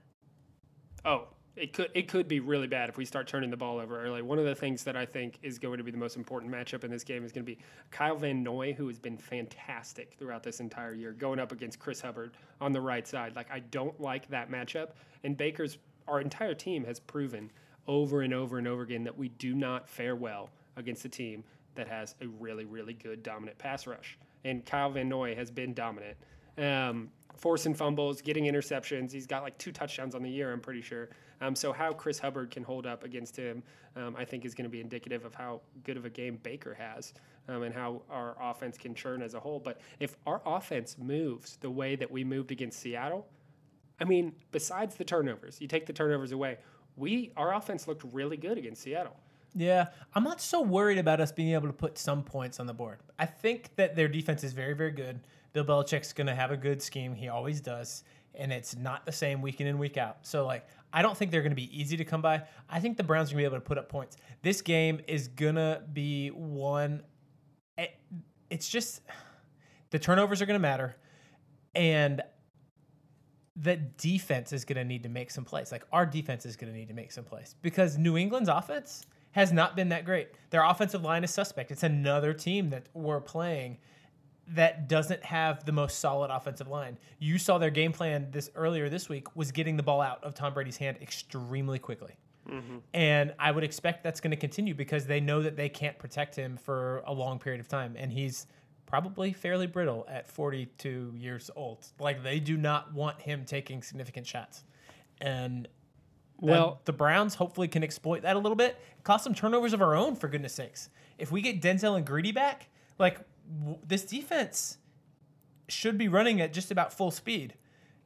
Speaker 1: Oh, it could it could be really bad if we start turning the ball over early. One of the things that I think is going to be the most important matchup in this game is going to be Kyle Van Noy, who has been fantastic throughout this entire year, going up against Chris Hubbard on the right side. Like I don't like that matchup. And Baker's our entire team has proven over and over and over again that we do not fare well against a team that has a really really good dominant pass rush. And Kyle Van Noy has been dominant. Um, forcing fumbles, getting interceptions. He's got like two touchdowns on the year, I'm pretty sure. Um, so how Chris Hubbard can hold up against him, um, I think, is going to be indicative of how good of a game Baker has um, and how our offense can churn as a whole. But if our offense moves the way that we moved against Seattle, I mean, besides the turnovers, you take the turnovers away, we our offense looked really good against Seattle.
Speaker 2: Yeah, I'm not so worried about us being able to put some points on the board. I think that their defense is very, very good. Bill Belichick's going to have a good scheme. He always does. And it's not the same week in and week out. So, like, I don't think they're going to be easy to come by. I think the Browns are going to be able to put up points. This game is going to be one. it- It's just the turnovers are going to matter. And the defense is going to need to make some plays. Like our defense is going to need to make some plays because New England's offense has not been that great. Their offensive line is suspect. It's another team that we're playing that doesn't have the most solid offensive line. You saw their game plan this earlier this week was getting the ball out of Tom Brady's hand extremely quickly. Mm-hmm. And I would expect that's going to continue because they know that they can't protect him for a long period of time. And he's probably fairly brittle at 42 years old. Like they do not want him taking significant shots. And
Speaker 1: Well-
Speaker 2: the Browns hopefully can exploit that a little bit. Cost some turnovers of our own, for goodness sakes. If we get Denzel and Greedy back, like w- this defense should be running at just about full speed.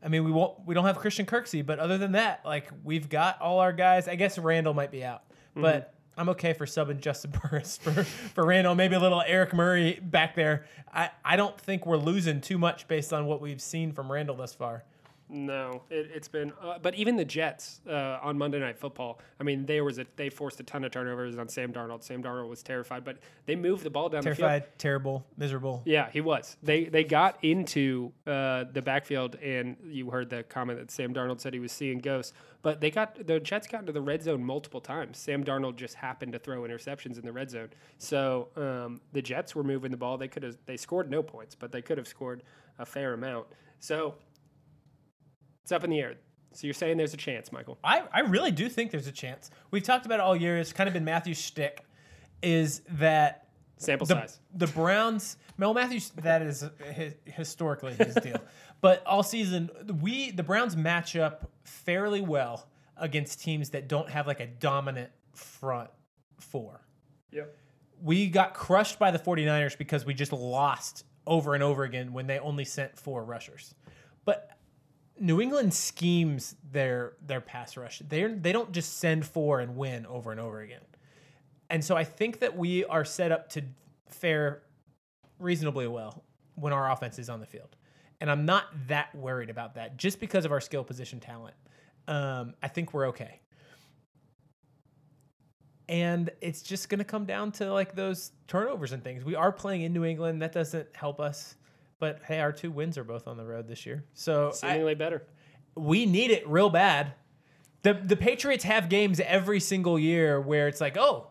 Speaker 2: I mean, we won't, we don't have Christian Kirksey, but other than that, like we've got all our guys. I guess Randall might be out, mm-hmm. but I'm okay for subbing Justin Burris for, for Randall. Maybe a little Eric Murray back there. I, I don't think we're losing too much based on what we've seen from Randall thus far.
Speaker 1: No, it, it's been. Uh, but even the Jets uh, on Monday Night Football. I mean, they was a, they forced a ton of turnovers on Sam Darnold. Sam Darnold was terrified, but they moved the ball down the field.
Speaker 2: Terrified, terrible, miserable.
Speaker 1: Yeah, he was. They they got into uh, the backfield, and you heard the comment that Sam Darnold said he was seeing ghosts. But they got the Jets got into the red zone multiple times. Sam Darnold just happened to throw interceptions in the red zone. So um, the Jets were moving the ball. They could have they scored no points, but they could have scored a fair amount. So it's up in the air. So you're saying there's a chance, Michael?
Speaker 2: I, I really do think there's a chance. We've talked about it all year. It's kind of been Matthew's shtick, is that
Speaker 1: Sample
Speaker 2: the,
Speaker 1: size.
Speaker 2: the Browns, Mel Matthews, that is hi- historically his deal. But all season, we the Browns match up fairly well against teams that don't have like a dominant front four.
Speaker 1: Yep.
Speaker 2: We got crushed by the 49ers because we just lost over and over again when they only sent four rushers. But New England schemes their their pass rush. They they don't just send four and win over and over again. And so I think that we are set up to fare reasonably well when our offense is on the field. And I'm not that worried about that just because of our skill position talent. Um, I think we're okay. And it's just going to come down to like those turnovers and things. We are playing in New England. That doesn't help us. But hey, our two wins are both on the road this year. So I,
Speaker 1: Seemingly better.
Speaker 2: we need it real bad. The the Patriots have games every single year where it's like, oh,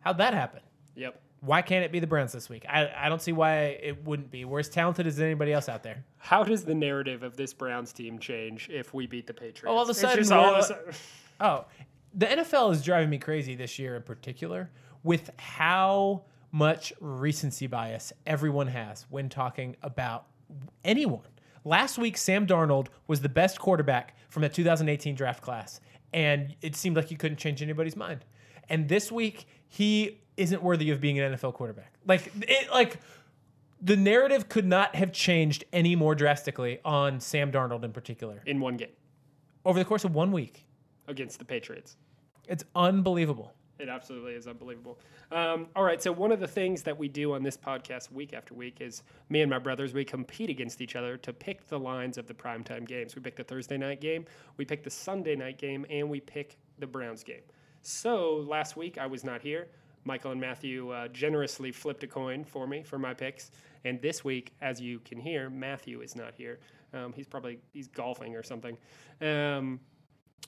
Speaker 2: how'd that happen?
Speaker 1: Yep.
Speaker 2: Why can't it be the Browns this week? I, I don't see why it wouldn't be. We're as talented as anybody else out there.
Speaker 1: How does the narrative of this Browns team change if we beat the Patriots?
Speaker 2: all of a sudden
Speaker 1: all of a sudden.
Speaker 2: Oh, the NFL is driving me crazy this year in particular with how much recency bias everyone has when talking about anyone. Last week, Sam Darnold was the best quarterback from the 2018 draft class, and it seemed like you couldn't change anybody's mind. And this week, he isn't worthy of being an NFL quarterback. Like it, like the narrative could not have changed any more drastically on Sam Darnold in particular
Speaker 1: in one game
Speaker 2: over the course of one week.
Speaker 1: against the Patriots.
Speaker 2: It's unbelievable.
Speaker 1: It absolutely is unbelievable. Um, all right, so one of the things that we do on this podcast week after week is me and my brothers we compete against each other to pick the lines of the primetime games. We pick the Thursday night game, we pick the Sunday night game, and we pick the Browns game. So last week I was not here. Michael and Matthew uh, generously flipped a coin for me for my picks, and this week, as you can hear, Matthew is not here. Um, he's probably he's golfing or something. Um,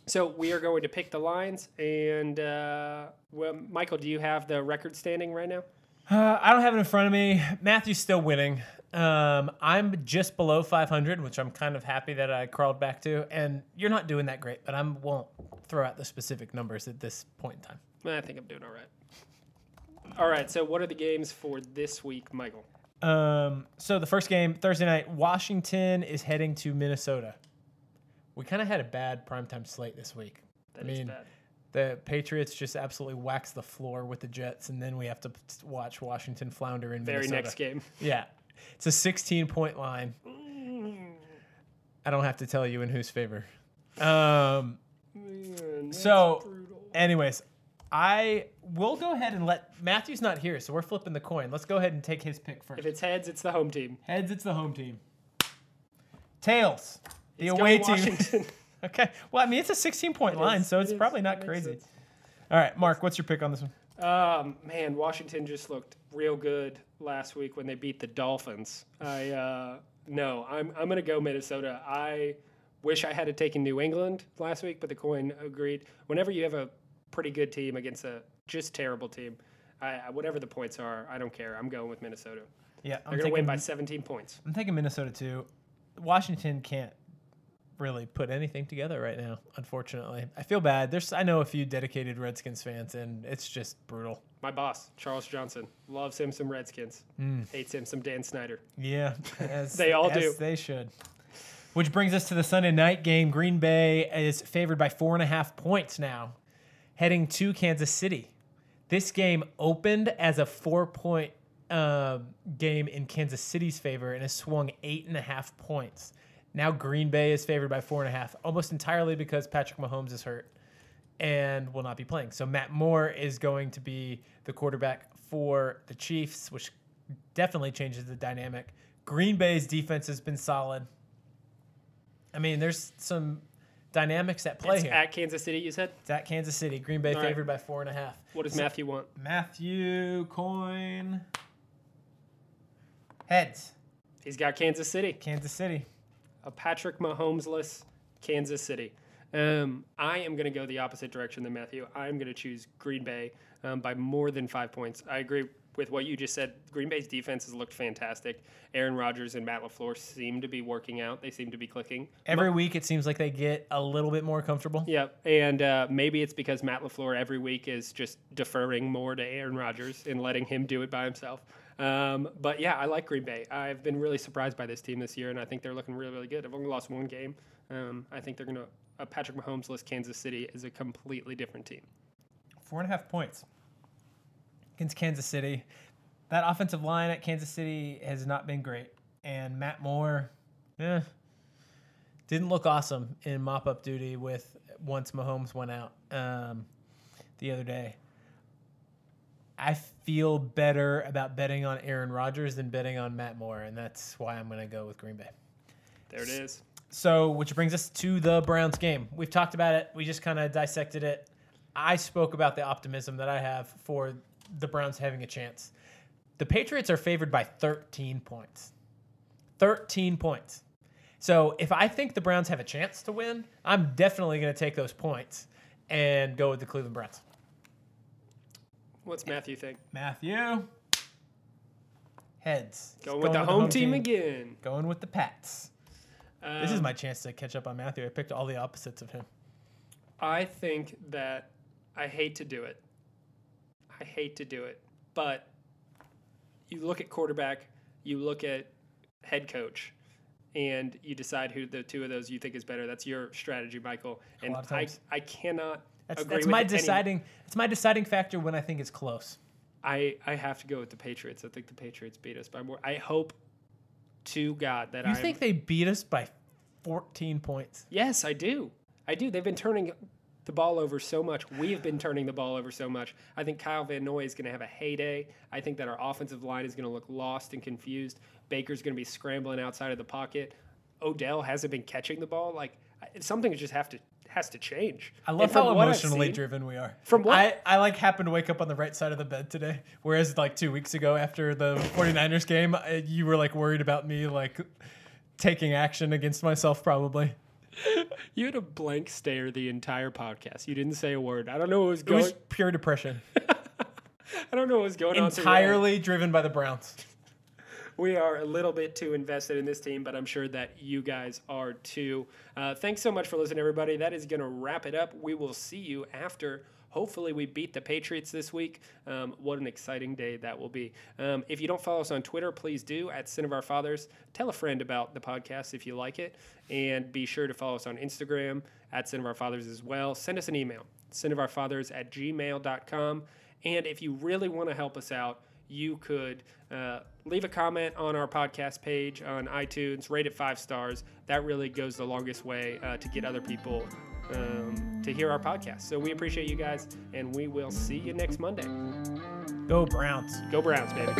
Speaker 1: so we are going to pick the lines, and uh, well, Michael, do you have the record standing right now?
Speaker 2: Uh, I don't have it in front of me. Matthew's still winning. Um, I'm just below 500, which I'm kind of happy that I crawled back to. And you're not doing that great, but I won't throw out the specific numbers at this point in time.
Speaker 1: I think I'm doing all right. All right. So what are the games for this week, Michael?
Speaker 2: Um, so the first game Thursday night, Washington is heading to Minnesota. We kind of had a bad primetime slate this week.
Speaker 1: That
Speaker 2: I
Speaker 1: is
Speaker 2: mean,
Speaker 1: bad.
Speaker 2: the Patriots just absolutely wax the floor with the Jets, and then we have to watch Washington flounder in
Speaker 1: Very
Speaker 2: Minnesota.
Speaker 1: next game.
Speaker 2: Yeah. It's a 16 point line. I don't have to tell you in whose favor. Um, so, anyways, I will go ahead and let Matthew's not here, so we're flipping the coin. Let's go ahead and take his pick first.
Speaker 1: If it's heads, it's the home team.
Speaker 2: Heads, it's the home team. Tails, the
Speaker 1: It's
Speaker 2: away team.
Speaker 1: Washington.
Speaker 2: okay. Well, I mean, it's a 16 point
Speaker 1: It
Speaker 2: line,
Speaker 1: is,
Speaker 2: so it's
Speaker 1: is,
Speaker 2: probably
Speaker 1: it
Speaker 2: not
Speaker 1: makes
Speaker 2: crazy.
Speaker 1: sense.
Speaker 2: All right, Mark, what's your pick on this one?
Speaker 1: Um, man, Washington just looked real good last week when they beat the Dolphins. I uh, no, I'm I'm gonna go Minnesota. I wish I had taken New England last week, but the coin agreed. Whenever you have a pretty good team against a just terrible team, I, I- whatever the points are, I don't care. I'm going with Minnesota.
Speaker 2: Yeah,
Speaker 1: They're gonna win by 17 points.
Speaker 2: I'm taking Minnesota too. Washington can't really put anything together right now. Unfortunately, I feel bad. There's I know a few dedicated Redskins fans, and it's just brutal.
Speaker 1: My boss, Charles Johnson, loves him some Redskins. Hates him some Dan Snyder.
Speaker 2: Yeah, as,
Speaker 1: They all
Speaker 2: as
Speaker 1: do.
Speaker 2: They should. Which brings us to the Sunday night game. Green Bay is favored by four and a half points now, heading to Kansas City. This game opened as a four point um, game in Kansas City's favor and has swung eight and a half points. Now Green Bay is favored by four and a half, almost entirely because Patrick Mahomes is hurt and will not be playing. So Matt Moore is going to be the quarterback for the Chiefs, which definitely changes the dynamic. Green Bay's defense has been solid. I mean, there's some dynamics at play
Speaker 1: It's
Speaker 2: here.
Speaker 1: at Kansas City, you said?
Speaker 2: It's at Kansas City. Green Bay
Speaker 1: All right.
Speaker 2: favored by four and a half.
Speaker 1: What does Matthew want?
Speaker 2: Matthew Coin. Heads.
Speaker 1: He's got Kansas City.
Speaker 2: Kansas City.
Speaker 1: A Patrick Mahomes-less Kansas City. Um, I am going to go the opposite direction than Matthew. I'm going to choose Green Bay um, by more than five points. I agree with what you just said. Green Bay's defense has looked fantastic. Aaron Rodgers and Matt LaFleur seem to be working out. They seem to be clicking.
Speaker 2: Every week it seems like they get a little bit more comfortable.
Speaker 1: Yeah, and uh, maybe it's because Matt LaFleur every week is just deferring more to Aaron Rodgers and letting him do it by himself. Um, but yeah, I like Green Bay. I've been really surprised by this team this year, and I think they're looking really, really good. I've only lost one game. Um, I think they're going to. Uh, Patrick Mahomes list Kansas City is a completely different team.
Speaker 2: Four and a half points against Kansas City. That offensive line at Kansas City has not been great. And Matt Moore, eh, didn't look awesome in mop up duty with once Mahomes went out um, the other day. I feel better about betting on Aaron Rodgers than betting on Matt Moore, and that's why I'm going to go with Green Bay.
Speaker 1: There it is.
Speaker 2: So, which brings us to the Browns game. We've talked about it. We just kind of dissected it. I spoke about the optimism that I have for the Browns having a chance. The Patriots are favored by 13 points. 13 points. So, if I think the Browns have a chance to win, I'm definitely going to take those points and go with the Cleveland Browns.
Speaker 1: What's Matthew think?
Speaker 2: Matthew. Heads.
Speaker 1: Going with the home, team, again.
Speaker 2: Going with the Pats. This is
Speaker 1: Um,
Speaker 2: my chance to catch up on Matthew. I picked all the opposites of him.
Speaker 1: I think that I hate to do it. I hate to do it. But you look at quarterback, you look at head coach, and you decide who the two of those you think is better. That's your strategy, Michael. And
Speaker 2: lot of
Speaker 1: I. I cannot
Speaker 2: That's, that's my deciding. It's my deciding factor when I think it's close.
Speaker 1: I, I have to go with the Patriots. I think the Patriots beat us by more. I hope to God that
Speaker 2: You
Speaker 1: I
Speaker 2: think they beat us by 14 points?
Speaker 1: Yes, I do. I do. They've been turning the ball over so much. We've been turning the ball over so much. I think Kyle Van Noy is going to have a heyday. I think that our offensive line is going to look lost and confused. Baker's going to be scrambling outside of the pocket. Odell hasn't been catching the ball. Like something just have to has to change.
Speaker 2: I love
Speaker 1: from
Speaker 2: how emotionally
Speaker 1: seen-
Speaker 2: driven we are.
Speaker 1: From what-
Speaker 2: I, I like happened to wake up on the right side of the bed today, whereas like two weeks ago after the 49ers game, I, you were like worried about me like taking action against myself probably.
Speaker 1: You had a blank stare the entire podcast. You didn't say a word. I don't know what was going.
Speaker 2: It was pure depression,
Speaker 1: I don't know what was going on. through your
Speaker 2: entirely driven by the Browns.
Speaker 1: We are a little bit too invested in this team, but I'm sure that you guys are too. Uh, thanks so much for listening, everybody. That is going to wrap it up. We will see you after. Hopefully, we beat the Patriots this week. Um, what an exciting day that will be. Um, if you don't follow us on Twitter, please do at Sin of Our Fathers. Tell a friend about the podcast if you like it. And be sure to follow us on Instagram at Sin of Our Fathers as well. Send us an email, sinofourfathers at gmail.com. And if you really want to help us out, you could uh, leave a comment on our podcast page on iTunes, rate it five stars. That really goes the longest way uh, to get other people um, to hear our podcast. So we appreciate you guys, and we will see you next Monday.
Speaker 2: Go Browns.
Speaker 1: Go Browns, baby.